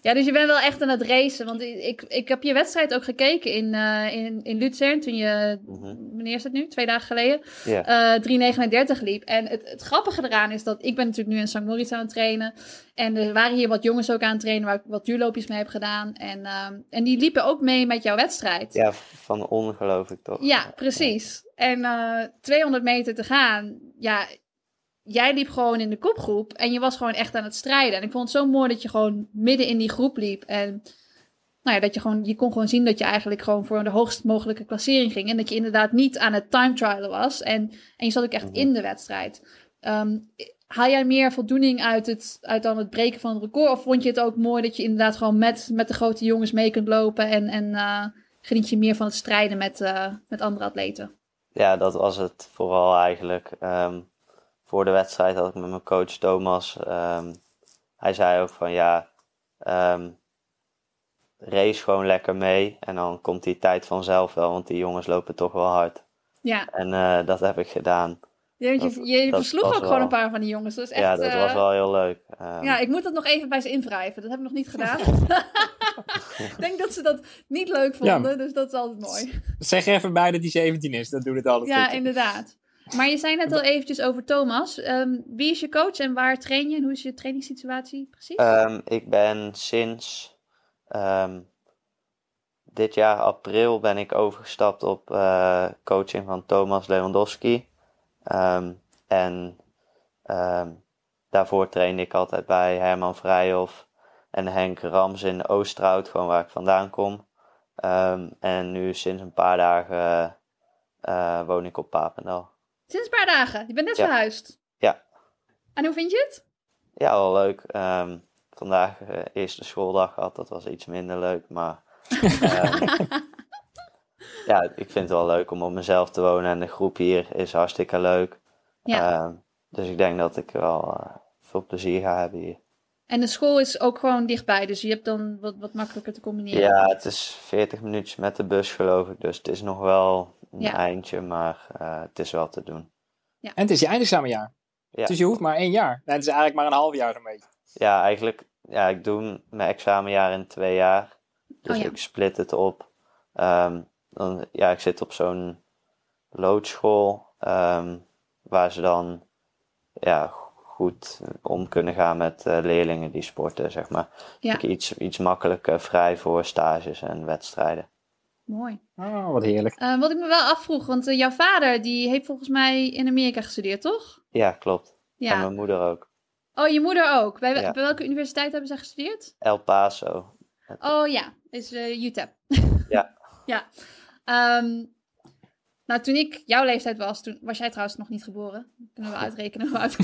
Ja, dus je bent wel echt aan het racen. Want ik, ik heb je wedstrijd ook gekeken in, uh, in, in Luzern toen je, mm -hmm. wanneer is het nu? Twee dagen geleden, yeah. uh, 3,39 liep. En het, het grappige eraan is dat ik ben natuurlijk nu in St. Moritz aan het trainen. En er waren hier wat jongens ook aan het trainen waar ik wat duurloopjes mee heb gedaan. En, uh, en die liepen ook mee met jouw wedstrijd. Ja, van ongelooflijk toch? Ja, precies. En uh, eh, 200 meter te gaan, ja, jij liep gewoon in de kopgroep en je was gewoon echt aan het strijden. En ik vond het zo mooi dat je gewoon midden in die groep liep. En nou ja, dat je gewoon, je kon gewoon zien dat je eigenlijk gewoon voor de hoogst mogelijke klassering ging. En dat je inderdaad niet aan het time trialen was. En, en je zat ook echt in de wedstrijd. Um, haal jij meer voldoening uit, het, uit dan het breken van het record? Of vond je het ook mooi dat je inderdaad gewoon met, met de grote jongens mee kunt lopen? En, en uh, geniet je meer van het strijden met, uh, met andere atleten? Ja, dat was het vooral eigenlijk. Um, voor de wedstrijd had ik met mijn coach Thomas. Um, hij zei ook van ja, um, race gewoon lekker mee. En dan komt die tijd vanzelf wel, want die jongens lopen toch wel hard. Ja. En uh, dat heb ik gedaan. Ja, je, dat, je versloeg ook wel... gewoon een paar van die jongens. Dat is echt, ja, dat uh... was wel heel leuk. Um... Ja, ik moet dat nog even bij ze invrijven. Dat heb ik nog niet gedaan. (laughs) ik denk dat ze dat niet leuk vonden, ja. dus dat is altijd mooi. Zeg even bij dat hij 17 is, dat doet het altijd Ja, goed. inderdaad. Maar je zei net al (laughs) eventjes over Thomas. Um, wie is je coach en waar train je? En hoe is je trainingssituatie precies? Um, ik ben sinds um, dit jaar april ben ik overgestapt op uh, coaching van Thomas Lewandowski. En daarvoor trainde ik altijd bij Herman Vrijhof en Henk Rams in Oosterhout, gewoon waar ik vandaan kom. en nu sinds een paar dagen uh, woon ik op Papendal. Sinds een paar dagen. Je bent net ja. verhuisd. Ja. En hoe vind je het? Ja, wel leuk. Vandaag uh, eerste schooldag gehad. Dat was iets minder leuk. Maar (laughs) ja, ik vind het wel leuk om op mezelf te wonen. En de groep hier is hartstikke leuk. Ja. Um, dus ik denk dat ik wel uh, veel plezier ga hebben hier. En de school is ook gewoon dichtbij, dus je hebt dan wat, wat makkelijker te combineren. Ja, het is 40 minuutjes met de bus geloof ik, dus het is nog wel een ja. eindje, maar uh, het is wel te doen. Ja. En het is je eindexamenjaar. Ja. Dus je hoeft maar één jaar. Nee, het is eigenlijk maar een half jaar beetje. Ja, eigenlijk, ja, ik doe mijn examenjaar in twee jaar. Dus oh, ja. ik split het op. Um, dan, ja, ik zit op zo'n loodschool, um, waar ze dan ja, goed om kunnen gaan met uh, leerlingen die sporten, zeg maar. Ja. Ik iets, iets makkelijker vrij voor stages en wedstrijden. Mooi. Oh, wat heerlijk. Uh, wat ik me wel afvroeg, want uh, jouw vader die heeft volgens mij in Amerika gestudeerd, toch? Ja, klopt. Ja. En mijn moeder ook. Oh, je moeder ook. Bij, ja. bij welke universiteit hebben zij gestudeerd? El Paso. Oh ja, is uh, UTEP. ja. (laughs) ja. Um, nou, toen ik jouw leeftijd was, toen was jij trouwens nog niet geboren. Kunnen we uitrekenen hoe oud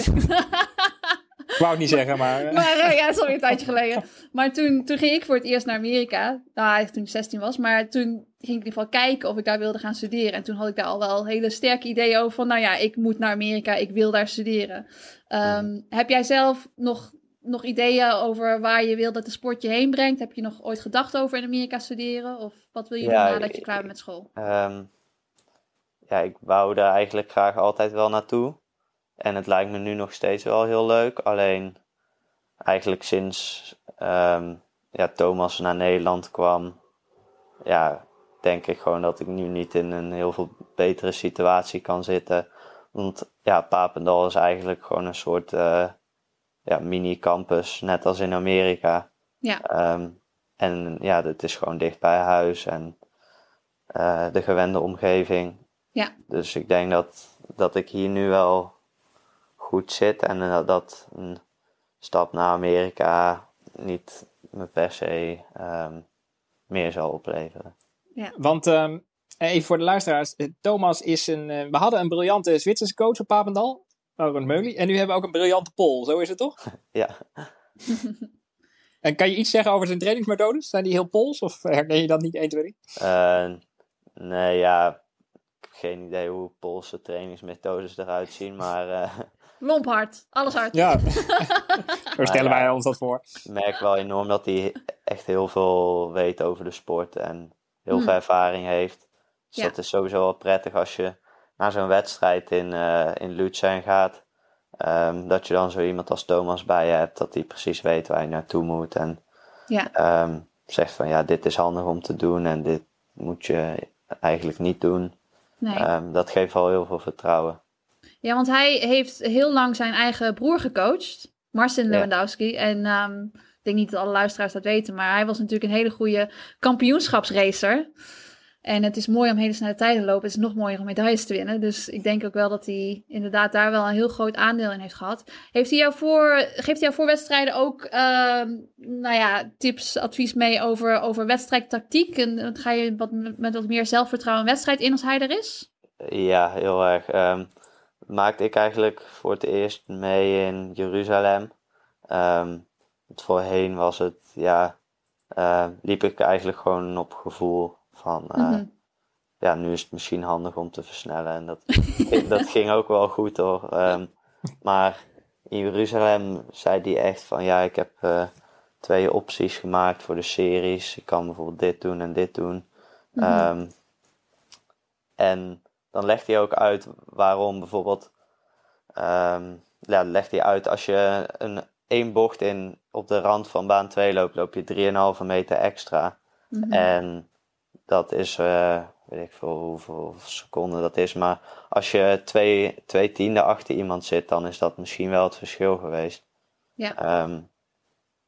Ik wou het niet zeggen, maar... (laughs) maar uh, ja, dat is alweer een tijdje geleden. Maar toen, toen ging ik voor het eerst naar Amerika. Nou, toen ik 16 was. Maar toen ging ik in ieder geval kijken of ik daar wilde gaan studeren. En toen had ik daar al wel hele sterke ideeën over van... Nou ja, ik moet naar Amerika, ik wil daar studeren. Um, mm. Heb jij zelf nog, nog ideeën over waar je wil dat de sport je heen brengt? Heb je nog ooit gedacht over in Amerika studeren? Of wat wil je ja, doen nadat je klaar bent met school? Um, ja, ik wou daar eigenlijk graag altijd wel naartoe. En het lijkt me nu nog steeds wel heel leuk. Alleen eigenlijk sinds um, ja, Thomas naar Nederland kwam, ja, denk ik gewoon dat ik nu niet in een heel veel betere situatie kan zitten. Want ja, Papendal is eigenlijk gewoon een soort uh, ja, mini-campus, net als in Amerika. Ja. Um, en ja, het is gewoon dicht bij huis en uh, de gewende omgeving. Ja. Dus ik denk dat, dat ik hier nu wel goed zit en dat, dat een stap naar Amerika niet me per se um, meer zal opleveren. Ja. Want um, even voor de luisteraars, Thomas is een. Uh, we hadden een briljante Zwitserse coach op Papendal, Laurent Meuli, en nu hebben we ook een briljante Pol, zo is het toch? (laughs) ja. en kan je iets zeggen over zijn trainingsmethodes? Zijn die heel pols of herken je dat niet 1, 2, 3? nee, ja. Ik heb geen idee hoe Poolse trainingsmethodes eruit zien, maar... (laughs) Uh... Lomphard, alles hard. Ja, (laughs) zo stellen wij ons dat voor. Ik merk wel enorm dat hij echt heel veel weet over de sport en heel hmm. veel ervaring heeft. Dus dat is sowieso wel prettig als je naar zo'n wedstrijd in, uh, in Luzern gaat. Um, dat je dan zo iemand als Thomas bij je hebt, dat hij precies weet waar je naartoe moet. En ja. um, zegt van ja, dit is handig om te doen en dit moet je eigenlijk niet doen. Nee. Um, dat geeft wel heel veel vertrouwen. Ja, want hij heeft heel lang zijn eigen broer gecoacht, Marcin Lewandowski. En ik denk niet dat alle luisteraars dat weten, maar hij was natuurlijk een hele goede kampioenschapsracer. En het is mooi om hele snelle tijden te lopen. Het is nog mooier om medailles te winnen. Dus ik denk ook wel dat hij inderdaad daar wel een heel groot aandeel in heeft gehad. Hij jou voor, geeft hij jou voor wedstrijden ook uh, nou ja, tips, advies mee over, over wedstrijdtactiek? En ga je wat, met wat meer zelfvertrouwen een wedstrijd in als hij er is? Ja, heel erg. Um, maakte ik eigenlijk voor het eerst mee in Jeruzalem. Um, voorheen was het, ja, liep ik eigenlijk gewoon op gevoel van, uh, mm-hmm. ja, nu is het misschien handig om te versnellen. En dat, (laughs) dat ging ook wel goed hoor. Um, maar in Jeruzalem zei hij echt van, ja, ik heb uh, twee opties gemaakt voor de series. Ik kan bijvoorbeeld dit doen en dit doen. Mm-hmm. Um, en dan legt hij ook uit waarom bijvoorbeeld, um, ja, legt hij uit als je een één bocht in op de rand van baan 2 loopt, loop je 3,5 meter extra. Mm-hmm. En dat is, uh, weet ik veel hoeveel seconden dat is. Maar als je twee, twee tienden achter iemand zit, dan is dat misschien wel het verschil geweest. Ja. Um,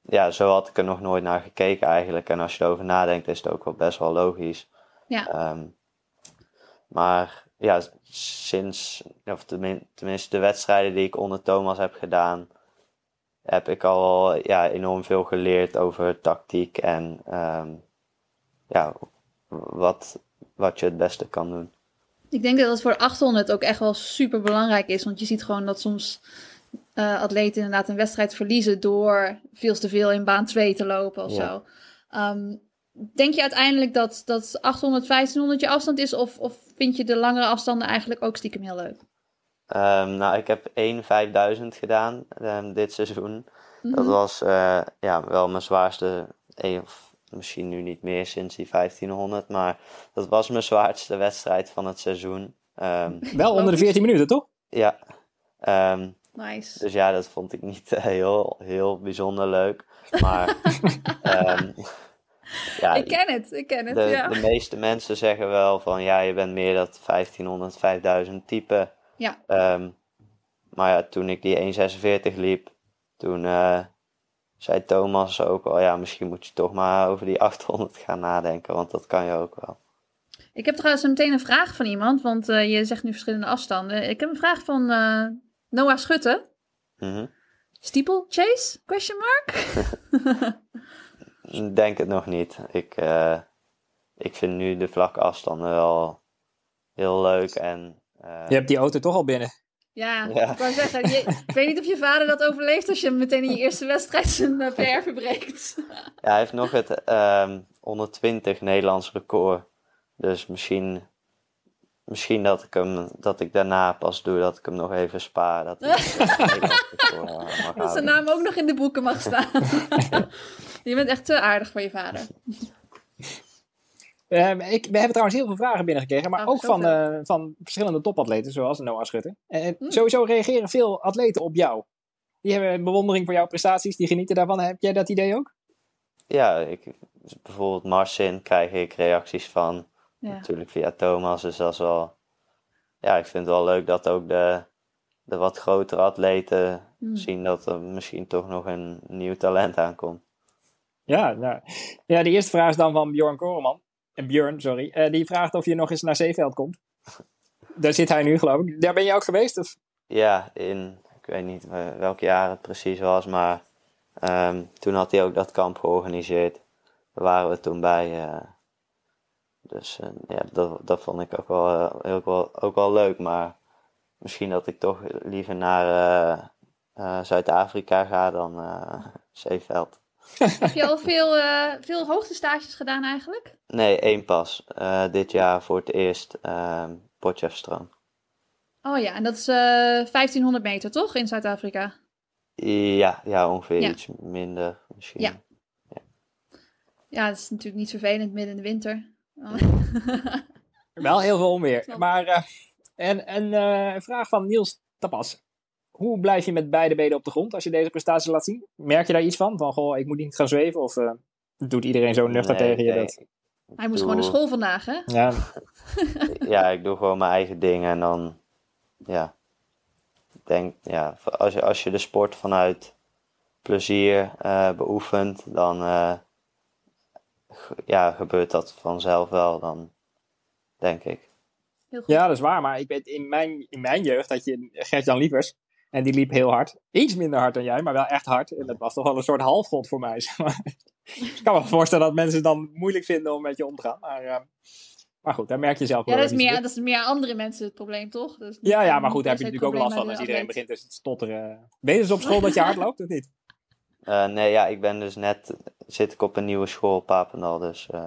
ja, zo had ik er nog nooit naar gekeken eigenlijk. En als je erover nadenkt, is het ook wel best wel logisch. Ja. Um, maar ja, sinds, of tenminste de wedstrijden die ik onder Thomas heb gedaan, heb ik al ja, enorm veel geleerd over tactiek en um, ja, wat, wat je het beste kan doen. Ik denk dat het voor 800 ook echt wel super belangrijk is. Want je ziet gewoon dat soms uh, atleten inderdaad een wedstrijd verliezen door veel te veel in baan 2 te lopen of zo. Um, denk je uiteindelijk dat, dat 800, 1500 je afstand is? Of, of vind je de langere afstanden eigenlijk ook stiekem heel leuk? Um, nou, ik heb 1 5000 gedaan um, dit seizoen. Mm -hmm. Dat was uh, ja, wel mijn zwaarste, of Misschien nu niet meer sinds die 1500, maar dat was mijn zwaarste wedstrijd van het seizoen. Um, (laughs) Wel onder de 14 minuten, toch? Ja. Um, nice. Dus ja, dat vond ik niet heel, heel bijzonder leuk. Maar um, (laughs) ja, ik ken het, ik ken het. De, ja. de meeste mensen zeggen wel van ja, je bent meer dat 1500, 5000 type. Ja. maar ja, toen ik die 1,46 liep, toen uh, zei Thomas ook al, ja, misschien moet je toch maar over die (laughs) 800 gaan nadenken, want dat kan je ook wel. Ik heb trouwens meteen een vraag van iemand, want uh, je zegt nu verschillende afstanden. Ik heb een vraag van uh, Noah Schutte. Mm -hmm. Steeple Chase? Question mark? (laughs) Denk het nog niet. Ik, uh, ik vind nu de vlakke afstanden wel heel leuk en... je hebt die auto toch al binnen? Ja, ik wou zeggen, je, ik weet niet of je vader dat overleeft als je meteen in je eerste wedstrijd (laughs) zijn uh, PR verbreekt. Ja, hij heeft nog het um, 120 Nederlands record. Dus misschien, misschien dat ik hem dat ik daarna pas doe, dat ik hem nog even spaar. Dat, hij (laughs) dat zijn naam ook nog in de boeken mag staan. (laughs) je bent echt te aardig voor je vader. Uh, ik, we hebben trouwens heel veel vragen binnengekregen, maar oh, ook van, uh, van verschillende topatleten, zoals Noah Schutter. En mm. sowieso reageren veel atleten op jou. Die hebben bewondering voor jouw prestaties, die genieten daarvan. Heb jij dat idee ook? Ja, ik, bijvoorbeeld Marcin krijg ik reacties van. Ja. Natuurlijk via Thomas, dus dat is wel... Ja, ik vind het wel leuk dat ook de, de wat grotere atleten mm. zien dat er misschien toch nog een nieuw talent aankomt. Ja, nou, ja, de eerste vraag is dan van Bjorn Koreman. En Björn, sorry, uh, die vraagt of je nog eens naar Zeeveld komt. Daar zit hij nu, geloof ik. Daar ben je ook geweest? Of? Ja, in, ik weet niet welk jaar het precies was, maar um, toen had hij ook dat kamp georganiseerd. Daar waren we toen bij. Uh, dus ja, dat, dat vond ik ook wel, heel, wel, ook wel leuk. Maar misschien dat ik toch liever naar Zuid-Afrika ga dan, Zeeveld. Heb je al veel, uh, veel hoogtestages gedaan eigenlijk? Nee, één pas. Uh, dit jaar voor het eerst uh, Potchefstroom. Oh ja, en dat is 1500 meter toch in Zuid-Afrika? Ja, ja, ongeveer ja. iets minder misschien. Ja. ja. Ja, dat is natuurlijk niet vervelend midden in de winter. Wel heel veel onweer. Maar, uh, en een uh, vraag van Niels Tapas. Hoe blijf je met beide benen op de grond als je deze prestaties laat zien? Merk je daar iets van? Van, goh, ik moet niet gaan zweven? Of uh, doet iedereen zo nuchter nee, tegen je? Nee. Dat... Hij moest doe... gewoon naar school vandaag, hè? Ja. ja, ik doe gewoon mijn eigen dingen en dan, ja, denk, ja, als je, als je de sport vanuit plezier uh, beoefent, dan uh, ja, gebeurt dat vanzelf wel, dan denk ik. Ja, dat is waar, maar ik weet in mijn, in mijn jeugd had je Gert-Jan Lievers. En die liep heel hard. Iets minder hard dan jij, maar wel echt hard. En dat was toch wel een soort halfgod voor mij. (laughs) ik kan me voorstellen dat mensen het dan moeilijk vinden om met je om te gaan. Maar, uh, maar goed, daar merk je zelf ja, wel. dat is, meer, dat is meer andere mensen het probleem, toch? Dus ja, ja, maar goed, daar heb je natuurlijk ook last van als iedereen begint te stotteren. Weten ze op school dat je hard loopt, of niet? Uh, (laughs) nee, ja, ik ben dus net, zit ik op een nieuwe school, Papendal, dus uh,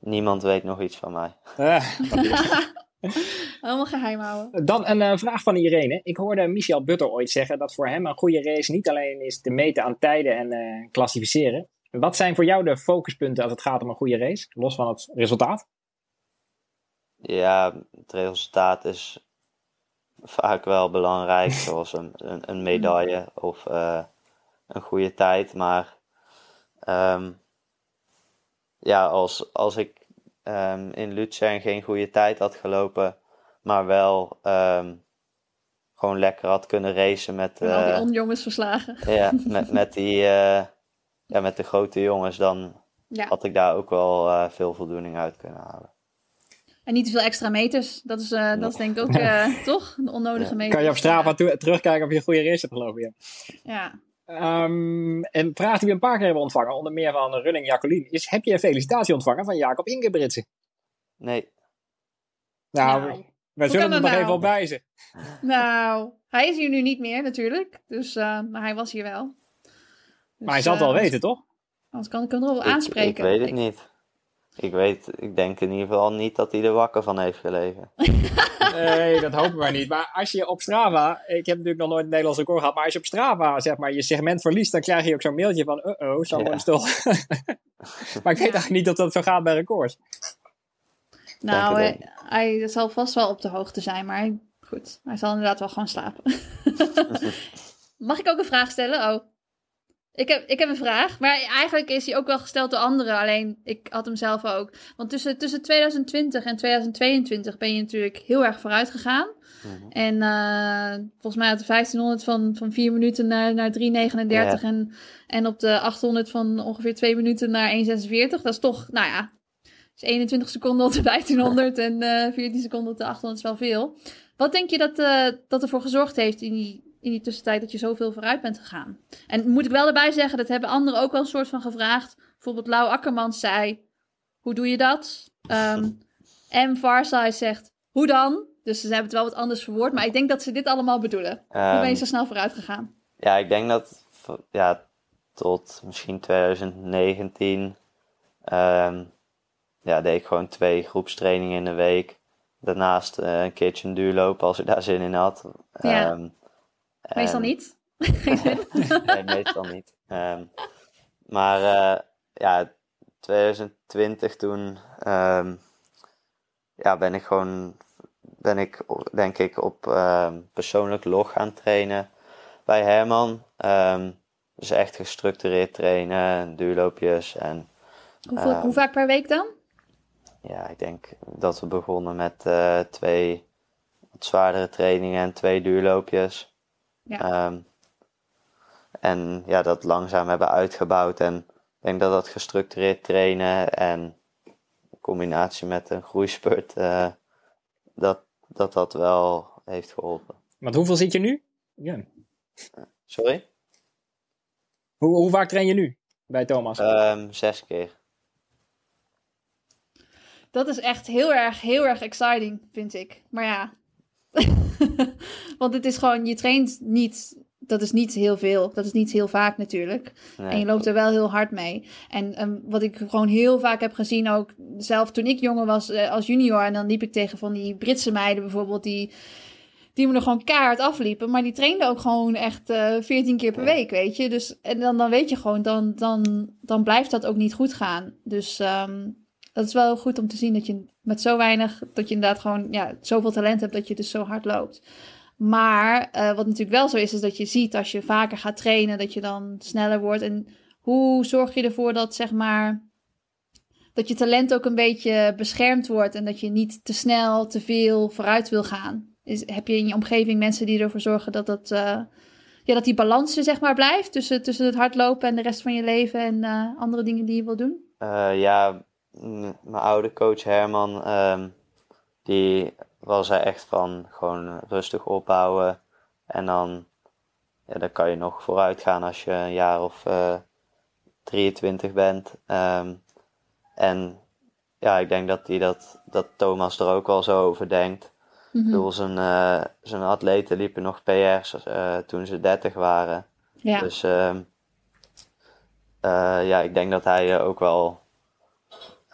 niemand weet nog iets van mij. (laughs) (laughs) Allemaal geheim houden. Dan een uh, vraag van Irene. Ik hoorde Michel Butter ooit zeggen dat voor hem een goede race niet alleen is te meten aan tijden en uh, klassificeren. Wat zijn voor jou de focuspunten als het gaat om een goede race, los van het resultaat? Ja, het resultaat is vaak wel belangrijk, (laughs) zoals een, een, een medaille of uh, een goede tijd. Maar um, ja, als, als ik um, in Luzern geen goede tijd had gelopen, maar wel um, gewoon lekker had kunnen racen met... Uh, al die onjongens verslagen. Ja, (laughs) met, met, die, uh, ja, met de grote jongens, dan ja. had ik daar ook wel uh, veel voldoening uit kunnen halen. En niet te veel extra meters. Dat is, uh, dat is denk ik ook, uh, toch? De onnodige meters. Kan je op Strava ja. terugkijken of je een goede race hebt gelopen, ja. Ja. Um, en vraag die we een paar keer hebben ontvangen, onder meer van Running Jacqueline, is: heb je een felicitatie ontvangen van Jacob Ingebritsen? Nee. Nou, nou wij zullen er nog nou? even op wijzen. (laughs) Nou, hij is hier nu niet meer natuurlijk, dus, uh, maar hij was hier wel. Dus, maar hij zal het wel weten, toch? Anders kan ik hem er wel aanspreken. Ik, ik weet het niet. Ik weet, ik denk in ieder geval niet dat hij er wakker van heeft gelegen. (laughs) nee, dat hopen we niet. Maar als je op Strava, ik heb natuurlijk nog nooit een Nederlands record gehad, maar als je op Strava zeg maar je segment verliest, dan krijg je ook zo'n mailtje van, uh-oh, someone ja. stole. (laughs) maar ik weet eigenlijk niet of dat zo gaat bij records. Nou, hij, hij, zal vast wel op de hoogte zijn, maar goed, hij zal inderdaad wel gewoon slapen. (laughs) Mag ik ook een vraag stellen? Oh. Ik heb, ik heb een vraag, maar eigenlijk is hij ook wel gesteld door anderen. Alleen, ik had hem zelf ook. Want tussen, tussen 2020 en 2022 ben je natuurlijk heel erg vooruit gegaan. Mm-hmm. En uh, volgens mij had de 1500 van, van 4 minuten naar, naar 3,39. Yeah. En, en op de 800 van ongeveer 2 minuten naar 1,46. Dat is toch, nou ja, is 21 seconden op de 1500 en uh, 14 seconden op de 800 is wel veel. Wat denk je dat, uh, dat ervoor gezorgd heeft in die in die tussentijd dat je zoveel vooruit bent gegaan. En moet ik wel erbij zeggen, dat hebben anderen ook wel een soort van gevraagd. Bijvoorbeeld Lau Akkerman zei, hoe doe je dat? Um, (laughs) M. Varsai zegt, hoe dan? Dus ze hebben het wel wat anders verwoord, maar ik denk dat ze dit allemaal bedoelen. Um, hoe ben je zo snel vooruit gegaan? Ja, ik denk dat ja, tot misschien 2019 um, ja, deed ik gewoon twee groepstrainingen in de week. Daarnaast uh, een keertje een duurlopen als ik daar zin in had. Ja. Um, Meestal niet. (laughs) (laughs) nee, meestal niet. Um, maar uh, ja, 2020 toen um, ja, ben ik gewoon, ben ik denk ik op persoonlijk log gaan trainen bij Herman. dus echt gestructureerd trainen, duurloopjes en... Hoeveel, hoe vaak per week dan? Ja, ik denk dat we begonnen met uh, twee wat zwaardere trainingen en twee duurloopjes. Ja. Um, en ja, dat langzaam hebben uitgebouwd. En ik denk dat dat gestructureerd trainen en in combinatie met een groeispurt, uh, dat, dat dat wel heeft geholpen. Want hoeveel zit je nu? Ja. Sorry? Hoe, hoe vaak train je nu bij Thomas? Um, zes keer. Dat is echt heel erg, heel erg exciting, vind ik. Maar ja, (laughs) (laughs) Want het is gewoon, je traint niet dat is niet heel veel. Dat is niet heel vaak natuurlijk. En je loopt er wel heel hard mee. En um, wat ik gewoon heel vaak heb gezien, ook zelf toen ik jonger was uh, als junior. En dan liep ik tegen van die Britse meiden bijvoorbeeld, die, die me er gewoon keihard afliepen. Maar die trainden ook gewoon echt uh, eh, 14 keer per week, weet je. Dus, en dan, dan weet je gewoon, dan, dan, dan blijft dat ook niet goed gaan. Dus um, dat is wel goed om te zien dat je met zo weinig, dat je inderdaad gewoon ja, zoveel talent hebt dat je dus zo hard loopt. Maar uh, wat natuurlijk wel zo is, is dat je ziet als je vaker gaat trainen, dat je dan sneller wordt. En hoe zorg je ervoor dat, zeg maar, dat je talent ook een beetje beschermd wordt en dat je niet te snel, te veel vooruit wil gaan? Is, heb je in je omgeving mensen die ervoor zorgen dat, dat, uh, ja, dat die balans er zeg maar blijft tussen, tussen het hardlopen en de rest van je leven en uh, andere dingen die je wil doen? ja, mijn oude coach Herman, um, die was er echt van gewoon rustig opbouwen. En dan, ja, dan kan je nog vooruit gaan als je een jaar of uh, eh, 23 bent. Um, en ja, ik denk dat, die dat, dat Thomas er ook wel zo over denkt. Mm -hmm. Ik bedoel, zijn, uh, zijn atleten liepen nog PR's uh, toen ze 30 waren. Ja. Dus uh, ja, ik denk dat hij ook wel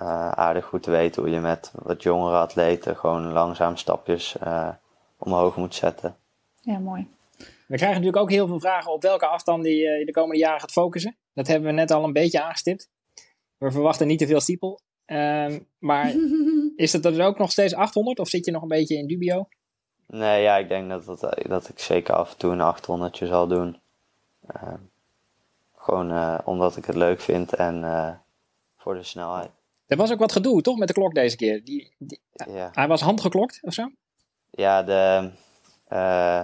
uh, aardig goed te weten hoe je met wat jongere atleten gewoon langzaam stapjes uh, omhoog moet zetten. Ja, mooi. We krijgen natuurlijk ook heel veel vragen op welke afstand die je de komende jaren gaat focussen. Dat hebben we net al een beetje aangestipt. We verwachten niet te veel stiepel. Uh, maar (laughs) is het er ook nog steeds 800 of zit je nog een beetje in dubio? Nee, ja, ik denk dat, dat, dat ik zeker af en toe een 800 zal doen. Ehm, gewoon uh, omdat ik het leuk vind en voor de snelheid. Er was ook wat gedoe, toch, met de klok deze keer? Die, die ja. Hij was handgeklokt of zo? Ja, de, uh,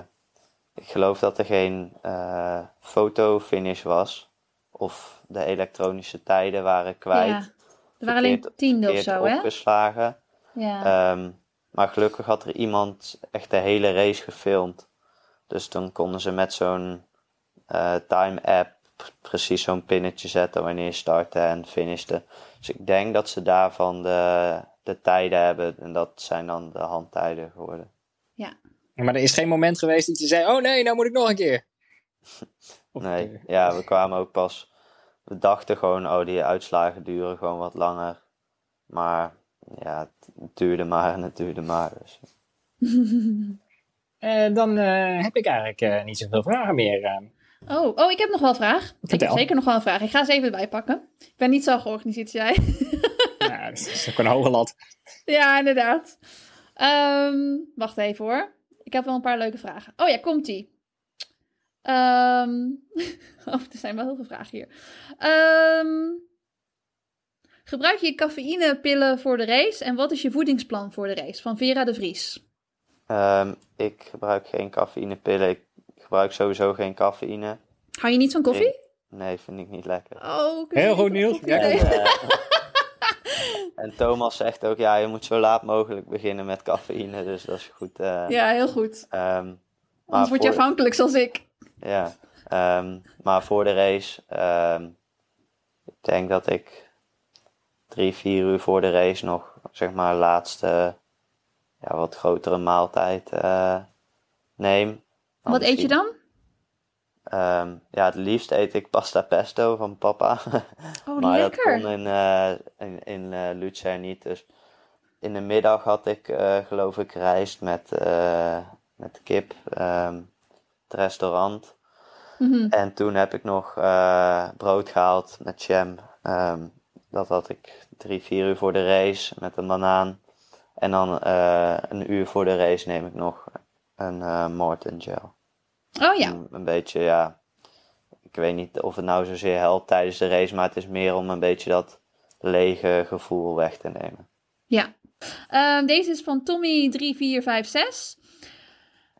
ik geloof dat er geen uh, fotofinish was. Of de elektronische tijden waren kwijt. Ja. Er waren alleen tiende of zo, hè? opgeslagen. Ja. Um, maar gelukkig had er iemand echt de hele race gefilmd. Dus dan konden ze met zo'n uh, time app precies zo'n pinnetje zetten wanneer je startte en finishte. Dus ik denk dat ze daarvan de, de tijden hebben en dat zijn dan de handtijden geworden. Ja. Maar er is geen moment geweest dat je zei, oh nee, nou moet ik nog een keer. (laughs) nee, ja, we kwamen ook pas, we dachten gewoon, oh die uitslagen duren gewoon wat langer. Maar ja, het duurde maar en het duurde maar. Dus. (laughs) en dan uh, heb ik eigenlijk uh, niet zoveel vragen meer. Oh, oh, ik heb nog wel een vraag. Ik heb zeker nog wel een vraag. Ik ga ze even bijpakken. Ik ben niet zo georganiseerd als jij. (laughs) ja, dat is ook een hoge lat. Ja, inderdaad. Um, wacht even hoor. Ik heb wel een paar leuke vragen. Oh ja, komt-ie. Um, (laughs) oh, er zijn wel heel veel vragen hier. Um, gebruik je cafeïnepillen voor de race? En wat is je voedingsplan voor de race? Van Vera de Vries. ik gebruik geen cafeïnepillen. Ik gebruik sowieso geen cafeïne. Hou je niet van koffie? Nee, vind ik niet lekker. Oh, Heel goed nieuws. Ja. (laughs) en Thomas zegt ook, ja, je moet zo laat mogelijk beginnen met cafeïne, dus dat is goed. Uh, ja, heel goed. Um, Anders word je afhankelijk zoals ik. Ja, um, maar voor de race, um, ik denk dat ik drie, vier uur voor de race nog, zeg maar, laatste, ja, wat grotere maaltijd uh, neem. Wat eet je dan? Um, ja, het liefst eet ik pasta pesto van papa. (laughs) Oh, maar lekker. dat kon in, uh, in, in uh, Luzern niet. Dus in de middag had ik, uh, geloof ik, rijst met, met kip. Um, het restaurant. Mm -hmm. En toen heb ik nog brood gehaald met jam. Um, dat had ik drie, vier uur voor de race met een banaan. En dan een uur voor de race neem ik nog een Morton gel. Oh ja. Een, beetje, ja. Ik weet niet of het nou zozeer helpt tijdens de race, maar het is meer om een beetje dat lege gevoel weg te nemen. Ja. Um, deze is van Tommy3456.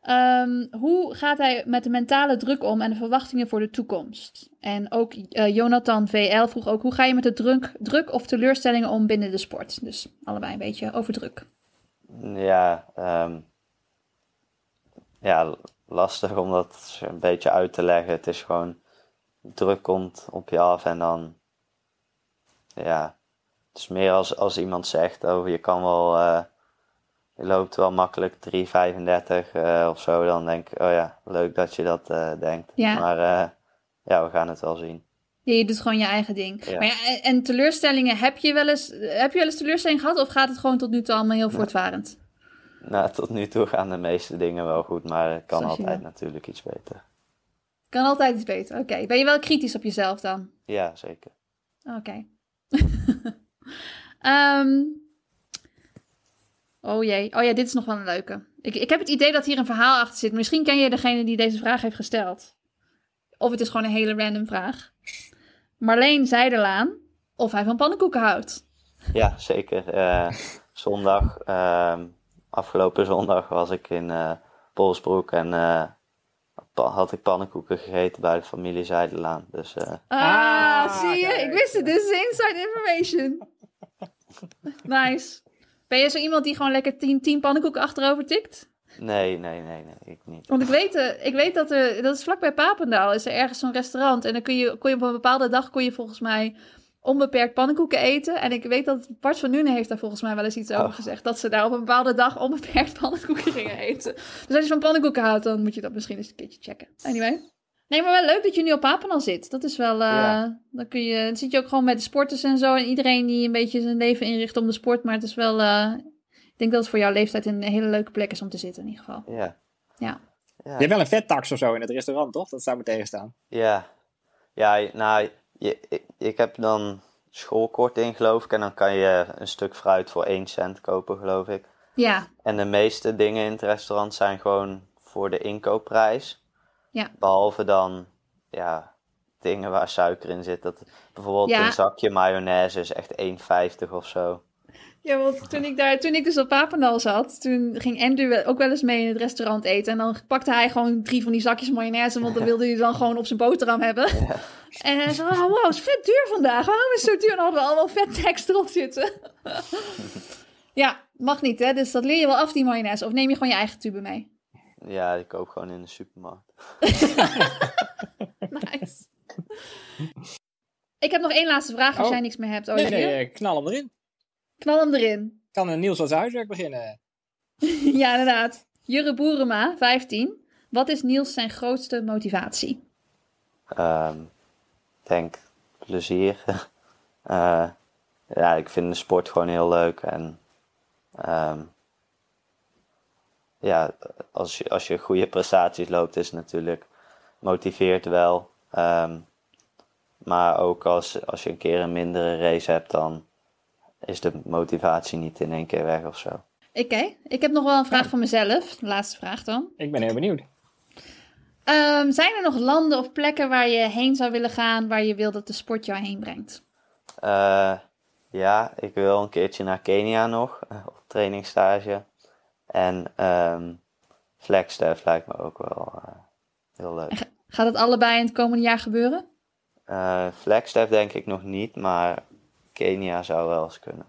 Um, hoe gaat hij met de mentale druk om en de verwachtingen voor de toekomst? En ook uh, Jonathan VL vroeg ook: hoe ga je met de druk, druk of teleurstellingen om binnen de sport? Dus allebei een beetje over druk. Ja, um, ja lastig om dat een beetje uit te leggen. Het is gewoon druk komt op je af en dan ja, het is meer als, als iemand zegt, oh je kan wel uh, je loopt wel makkelijk 3,35 uh, of zo, dan denk ik, oh ja, leuk dat je dat uh, denkt. Ja. Maar ja, we gaan het wel zien. Ja, je doet gewoon je eigen ding. Ja. Maar ja, en teleurstellingen, heb je, wel eens, heb je wel eens teleurstelling gehad of gaat het gewoon tot nu toe allemaal heel voortvarend? Nou, tot nu toe gaan de meeste dingen wel goed, maar het kan Zoals altijd natuurlijk iets beter. Kan altijd iets beter. Oké, ben je wel kritisch op jezelf dan? Ja, zeker. Oké. (laughs) Ehm, oh jee. Oh ja, dit is nog wel een leuke. Ik, ik heb het idee dat hier een verhaal achter zit. Misschien ken je degene die deze vraag heeft gesteld. Of het is gewoon een hele random vraag. Marleen Zijderlaan of hij van pannenkoeken houdt. Ja, zeker. Eh, zondag, ehm, afgelopen zondag was ik in eh Polsbroek en eh, had ik pannenkoeken gegeten bij de familie Zijdelaan. Dus eh, Ah, Ah, zie je? kijk. Ik wist het. Dit is inside information. (laughs) nice. Ben je zo iemand die gewoon lekker tien, tien pannenkoeken achterover tikt? nee, nee, nee, nee, ik niet. Want ik weet, eh, ik weet dat er, dat is vlakbij Papendaal, is er ergens zo'n restaurant. En dan kun je, kon je op een bepaalde dag, kon je volgens mij onbeperkt pannenkoeken eten. En ik weet dat Bart van Nuenen heeft daar volgens mij wel eens iets over Oh. gezegd. Dat ze daar op een bepaalde dag onbeperkt pannenkoeken gingen (laughs) eten. Dus als je van pannenkoeken houdt, dan moet je dat misschien eens een keertje checken. Anyway. Nee, maar wel leuk dat je nu op Papendaal zit. Dat is wel, eh, Ja. dan kun je, dan zit je ook gewoon met de sporters en zo. En iedereen die een beetje zijn leven inricht om de sport. Maar het is wel, eh, ik denk dat het voor jouw leeftijd een hele leuke plek is om te zitten in ieder geval. Ja. Ja. Je hebt wel een vettax of zo in het restaurant, toch? Dat zou me tegenstaan. Ja, ja nou, je, ik, ik heb dan schoolkorting geloof ik en dan kan je een stuk fruit voor 1 cent kopen geloof ik. Ja, En de meeste dingen in het restaurant zijn gewoon voor de inkoopprijs. Ja. Behalve dan, ja, dingen waar suiker in zit. Dat, bijvoorbeeld Ja. een zakje mayonaise is echt 1,50 of zo. Ja, want toen ik, daar, toen ik dus op Papendal zat, toen ging Andrew ook wel eens mee in het restaurant eten. En dan pakte hij gewoon drie van die zakjes mayonaise, want dan wilde hij dan gewoon op zijn boterham hebben. En hij zei, oh, wow, het is vet duur vandaag. Waarom is het zo duur? En dan hadden we allemaal vet tekst erop zitten. (laughs) ja, mag niet hè, dus dat leer je wel af, die mayonaise. Of neem je gewoon je eigen tube mee? Ja, ik koop gewoon in de supermarkt. (laughs) Nice. Ik heb nog één laatste vraag als Oh. jij niks meer hebt, Nee, Olivier. nee, eh, knal hem erin. Knal hem erin. Kan een Niels als huiswerk beginnen. (laughs) Ja, inderdaad. Jurre Boerema, 15. Wat is Niels zijn grootste motivatie? Ehm, ik denk plezier. (laughs) Eh, ja, ik vind de sport gewoon heel leuk. En ehm, ja, als je, als je goede prestaties loopt, is het natuurlijk motiveert wel. Ehm, maar ook als, als je een keer een mindere race hebt, dan is de motivatie niet in één keer weg of zo. Oké, ik heb nog wel een vraag van mezelf. De laatste vraag dan. Ik ben heel benieuwd. Ehm, zijn er nog landen of plekken waar je heen zou willen gaan, waar je wil dat de sport jou heen brengt? Eh, ja, ik wil een keertje naar Kenia nog, eh, op trainingsstage. En ehm Flagstaff lijkt me ook wel eh, heel leuk. Gaat het allebei in het komende jaar gebeuren? Eh Flagstaff denk ik nog niet, maar Kenia zou wel eens kunnen.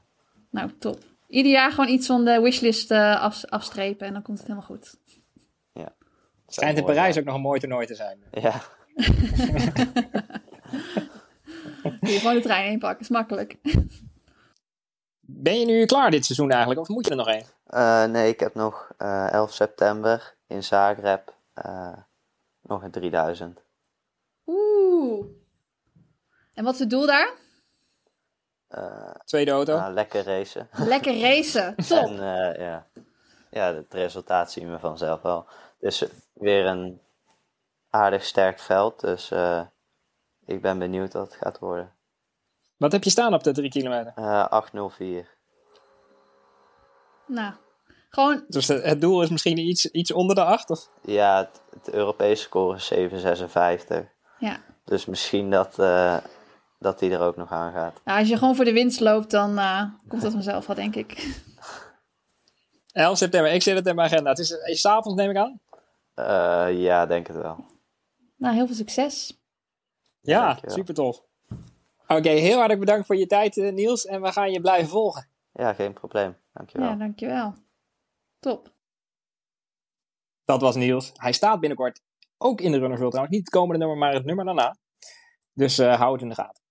Nou, top. Ieder jaar gewoon iets van de wishlist eh, af- afstrepen en dan komt het helemaal goed. Het schijnt in Parijs ook nog een mooi toernooi te zijn. Ja, (laughs) Kun je gewoon de trein inpakken, is makkelijk. Ben je nu klaar dit seizoen eigenlijk? Of moet je er nog één? Eh, nee, ik heb nog eh 11 september in Zagreb eh, nog een 3000. Oeh. En wat is het doel daar? Eh, Tweede auto? nou, lekker racen. Lekker (laughs) racen. Top. En eh, ja. ja, het resultaat zien we vanzelf wel. Dus weer een aardig sterk veld. Dus eh, ik ben benieuwd wat het gaat worden. Wat heb je staan op de drie kilometer? Eh 804. Nou, gewoon Dus het, het doel is misschien iets, iets onder de acht? Of? Ja, het, het Europese score is 7,56. Ja. Dus misschien dat, eh, dat die er ook nog aan gaat. Nou, als je gewoon voor de winst loopt, dan eh, komt dat vanzelf wel, denk ik. (laughs) 11 september, ik zet het in mijn agenda. Het is, is 's avonds neem ik aan? Eh, ja, denk het wel. Nou, heel veel succes. Ja, Dankjewel. super tof. Oké, heel hartelijk bedankt voor je tijd eh, Niels. En we gaan je blijven volgen. Ja, geen probleem. Dankjewel. Ja, dankjewel. Top. Dat was Niels. Hij staat binnenkort ook in de Runners World trouwens. Niet het komende nummer, maar het nummer daarna. Dus eh, hou het in de gaten.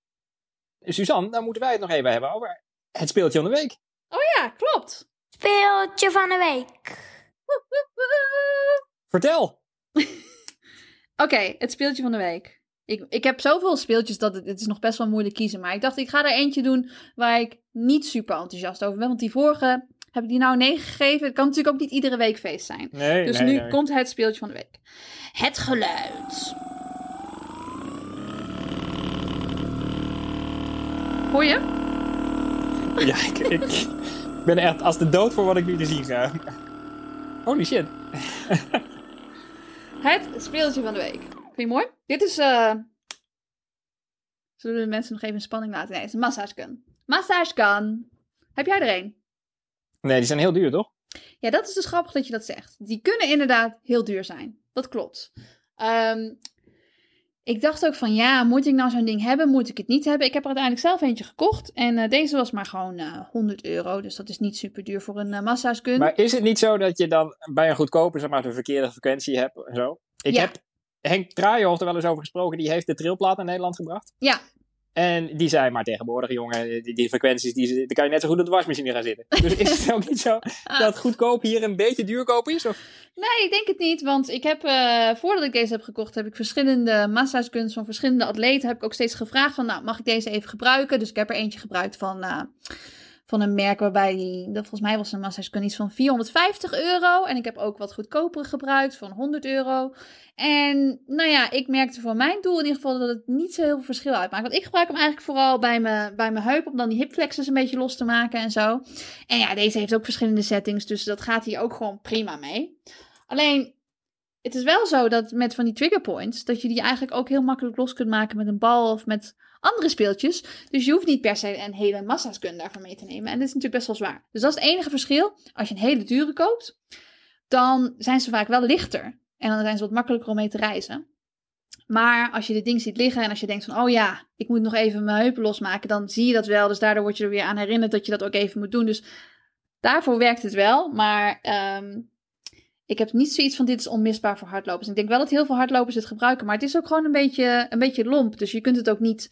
Suzanne, dan moeten wij het nog even hebben over het speeltje van de week. Ja, klopt. Speeltje van de week. Vertel. (laughs) Oké, het speeltje van de week. Ik, ik heb zoveel speeltjes dat het, het is nog best wel moeilijk kiezen. Maar ik dacht, ik ga er eentje doen waar ik niet super enthousiast over ben. Want die vorige heb ik die nou 9 gegeven. Het kan natuurlijk ook niet iedere week feest zijn. Nee, Dus nee, nu nee. komt het speeltje van de week. Het geluid. Hoor je? Ja, ik, ik ben echt als de dood voor wat ik nu te zien ga. Holy shit. Het speeltje van de week. Vind je mooi? Dit is. eh Zullen we de mensen nog even in spanning laten? Nee, het is een massage gun. Massage gun. Heb jij er een? Nee, die zijn heel duur, toch? Ja, dat is dus grappig dat je dat zegt. Die kunnen inderdaad heel duur zijn. Dat klopt. Ehm, ik dacht ook van ja, moet ik nou zo'n ding hebben? Moet ik het niet hebben? Ik heb er uiteindelijk zelf eentje gekocht. En eh, deze was maar gewoon eh 100 euro. Dus dat is niet super duur voor een gun. Maar is het niet zo dat je dan bij een goedkope, zeg maar, de verkeerde frequentie hebt en zo? Ik Ja. heb Henk Traaihoff er wel eens over gesproken. Die heeft de trilplaat naar Nederland gebracht. Ja. En die zei, maar tegenwoordig, jongen, die, die frequenties, die, die kan je net zo goed op de wasmachine gaan zitten. Dus is het ook niet zo (laughs) dat goedkoop hier een beetje duurkoop is? Of? Nee, ik denk het niet. Want ik heb, eh, voordat ik deze heb gekocht, heb ik verschillende massageguns van verschillende atleten. Heb ik ook steeds gevraagd van, nou, mag ik deze even gebruiken? Dus ik heb er eentje gebruikt van, eh, van een merk waarbij die, dat volgens mij was een massagegun iets van 450 euro. En ik heb ook wat goedkopere gebruikt van 100 euro. En nou ja, ik merkte voor mijn doel in ieder geval dat het niet zo heel veel verschil uitmaakt. Want ik gebruik hem eigenlijk vooral bij mijn, bij mijn heup om dan die hipflexes een beetje los te maken en zo. En ja, deze heeft ook verschillende settings, dus dat gaat hier ook gewoon prima mee. Alleen, het is wel zo dat met van die trigger points, dat je die eigenlijk ook heel makkelijk los kunt maken met een bal of met andere speeltjes. Dus je hoeft niet per se een hele massa's daarvoor mee te nemen. En dit is natuurlijk best wel zwaar. Dus dat is het enige verschil. Als je een hele dure koopt, dan zijn ze vaak wel lichter. En dan zijn ze wat makkelijker om mee te reizen. Maar als je dit ding ziet liggen en als je denkt van, oh ja, ik moet nog even mijn heupen losmaken, dan zie je dat wel. Dus daardoor word je er weer aan herinnerd dat je dat ook even moet doen. Dus daarvoor werkt het wel. Maar ehm, ik heb niet zoiets van, dit is onmisbaar voor hardlopers. Ik denk wel dat heel veel hardlopers het gebruiken, maar het is ook gewoon een beetje, een beetje lomp. Dus je kunt het ook niet...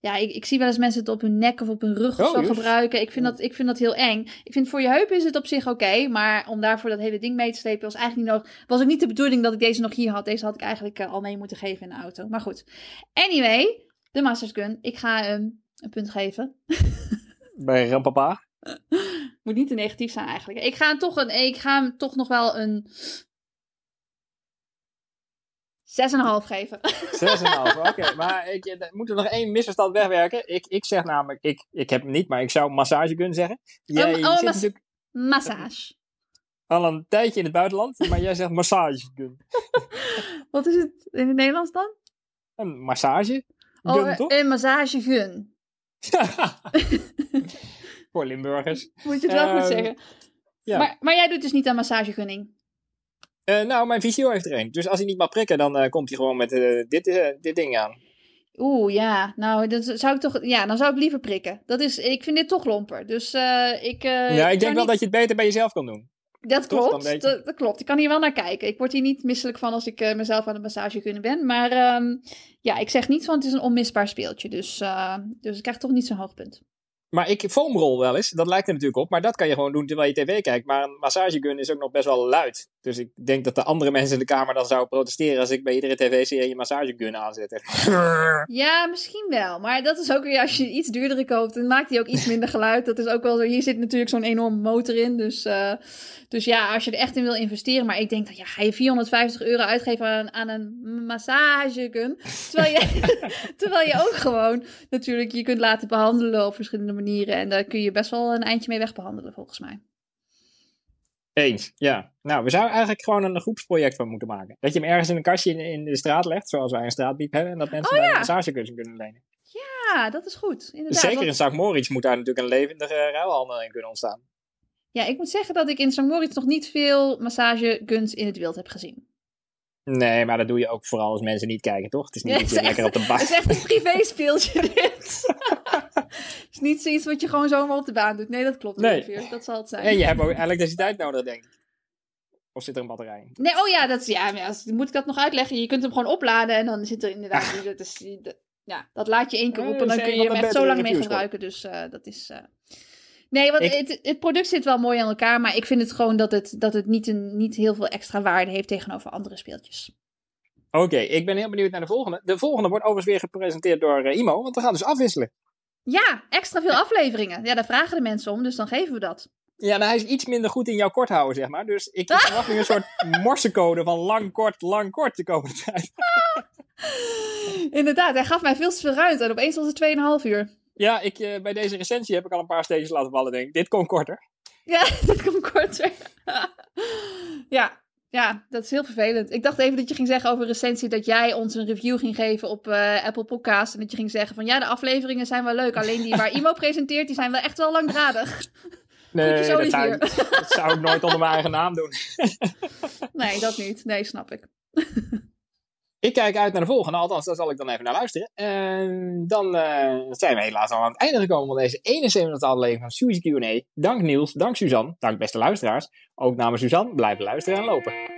Ja, ik, ik zie wel eens mensen het op hun nek of op hun rug of Oh, zo gebruiken. Ik vind, dat, ik vind dat heel eng. Ik vind voor je heupen is het op zich oké. maar om daarvoor dat hele ding mee te slepen was eigenlijk niet nodig. Was ook niet de bedoeling dat ik deze nog hier had. Deze had ik eigenlijk eh, al mee moeten geven in de auto. Maar goed. Anyway, de Masters Gun. Ik ga hem een punt geven. (laughs) Bij Rampapa? (laughs) Moet niet te negatief zijn eigenlijk. Ik ga hem toch, een, ik ga hem toch nog wel een 6,5 geven. (laughs) 6,5, oké. Maar ik, eh, moet er nog één misverstand wegwerken. Ik, ik zeg namelijk, ik, ik heb hem niet, maar ik zou massagegun zeggen. Jij Oh, oh, zit mas- Massage. al een tijdje in het buitenland, maar jij zegt massagegun. (laughs) Wat is het in het Nederlands dan? Een massage? Oh, Gun, toch? een massagegun. (laughs) Voor Limburgers. Moet je het wel goed Ehm, zeggen. ja. Maar, maar jij doet dus niet aan massagegunning. Eh, nou, mijn visio heeft er een. Dus als hij niet mag prikken, dan eh, komt hij gewoon met eh, dit, dit ding aan. Oeh, ja. Nou, dat zou ik toch. Ja, dan zou ik liever prikken. Dat is, ik vind dit toch lomper. Dus ik. ja, ik denk wel niet- dat je het beter bij jezelf kan doen. Dat toch? Dan klopt. Dat, dat klopt. Ik kan hier wel naar kijken. Ik word hier niet misselijk van als ik mezelf aan de massage kunnen ben. Maar ehm, ja, ik zeg niet van het is een onmisbaar speeltje. Dus, dus ik krijg toch niet zo'n hoog punt. Maar ik foamroll wel eens. Dat lijkt er natuurlijk op. Maar dat kan je gewoon doen terwijl je tv kijkt. Maar een massagegun is ook nog best wel luid. Dus ik denk dat de andere mensen in de kamer dan zouden protesteren als ik bij iedere tv-serie een massagegun aanzet. (laughs) Ja, misschien wel. Maar dat is ook weer als je iets duurdere koopt, dan maakt hij ook iets minder geluid. Dat is ook wel zo. Hier zit natuurlijk zo'n enorme motor in. Dus, eh, dus ja, als je er echt in wil investeren. Maar ik denk dat ja, ga je 450 euro uitgeven aan, aan een massagegun. Terwijl je, (laughs) terwijl je ook gewoon natuurlijk je kunt laten behandelen op verschillende manieren. En daar kun je best wel een eindje mee wegbehandelen, volgens mij. Eens, ja. Nou, we zouden eigenlijk gewoon een groepsproject van moeten maken. Dat je hem ergens in een kastje in, in de straat legt, zoals wij een straatbiep hebben. En dat mensen Oh, daar ja. een massagegun kunnen lenen. Ja, dat is goed. Inderdaad. Zeker want- in St. Moritz moet daar natuurlijk een levendige ruilhandel in kunnen ontstaan. Ja, ik moet zeggen dat ik in St. Moritz nog niet veel massageguns in het wild heb gezien. Nee, maar dat doe je ook vooral als mensen niet kijken, toch? Het is niet Ja, dat het je is lekker op de Het baan... is echt een (laughs) privé speeltje dit. Het is niet zoiets wat je gewoon zomaar op de baan doet. Nee, dat klopt. Nee. ongeveer. Dat zal het zijn. En je hebt ook elektriciteit nodig, denk ik. Of zit er een batterij in? Nee, oh ja, dat is, ja, maar als, moet ik dat nog uitleggen? Je kunt hem gewoon opladen en dan zit er inderdaad... Dat, is, dat- ja, dat laat je één keer Eh, op en dan kun je hem echt zo lang mee gebruiken. Dus eh, dat is... eh, Nee, want Ik- het, het product zit wel mooi aan elkaar, maar ik vind het gewoon dat het, dat het niet, een, niet heel veel extra waarde heeft tegenover andere speeltjes. Oké, ik ben heel benieuwd naar de volgende. De volgende wordt overigens weer gepresenteerd door eh, Imo, want we gaan dus afwisselen. Ja, extra veel afleveringen. Ja, daar vragen de mensen om, dus dan geven we dat. Ja, nou, hij is iets minder goed in jouw kort houden, zeg maar. Dus ik verwacht nu een soort (laughs) morsecode van lang, kort, lang, kort de komende tijd. (laughs) Inderdaad, hij gaf mij veel te veel ruimte en opeens was het 2,5 uur. Ja, ik, eh, bij deze recensie heb ik al een paar steentjes laten vallen, denk ik. Dit kon korter. Ja, (laughs) dat komt korter. (laughs) ja, ja, dat is heel vervelend. Ik dacht even dat je ging zeggen over recensie dat jij ons een review ging geven op eh, Apple Podcast. En dat je ging zeggen van ja, de afleveringen zijn wel leuk. Alleen die waar (laughs) Imo presenteert, die zijn wel echt wel langdradig. Nee, dat zou, Olivier. dat zou ik nooit onder mijn eigen naam doen. Nee, dat niet. Nee, snap ik. Ik kijk uit naar de volgende, althans, daar zal ik dan even naar luisteren. En dan eh, zijn we helaas al aan het einde gekomen van deze 71 aflevering van Suzy Q&A. Dank Niels, dank Suzanne, dank beste luisteraars. Ook namens Suzanne, blijven luisteren en lopen.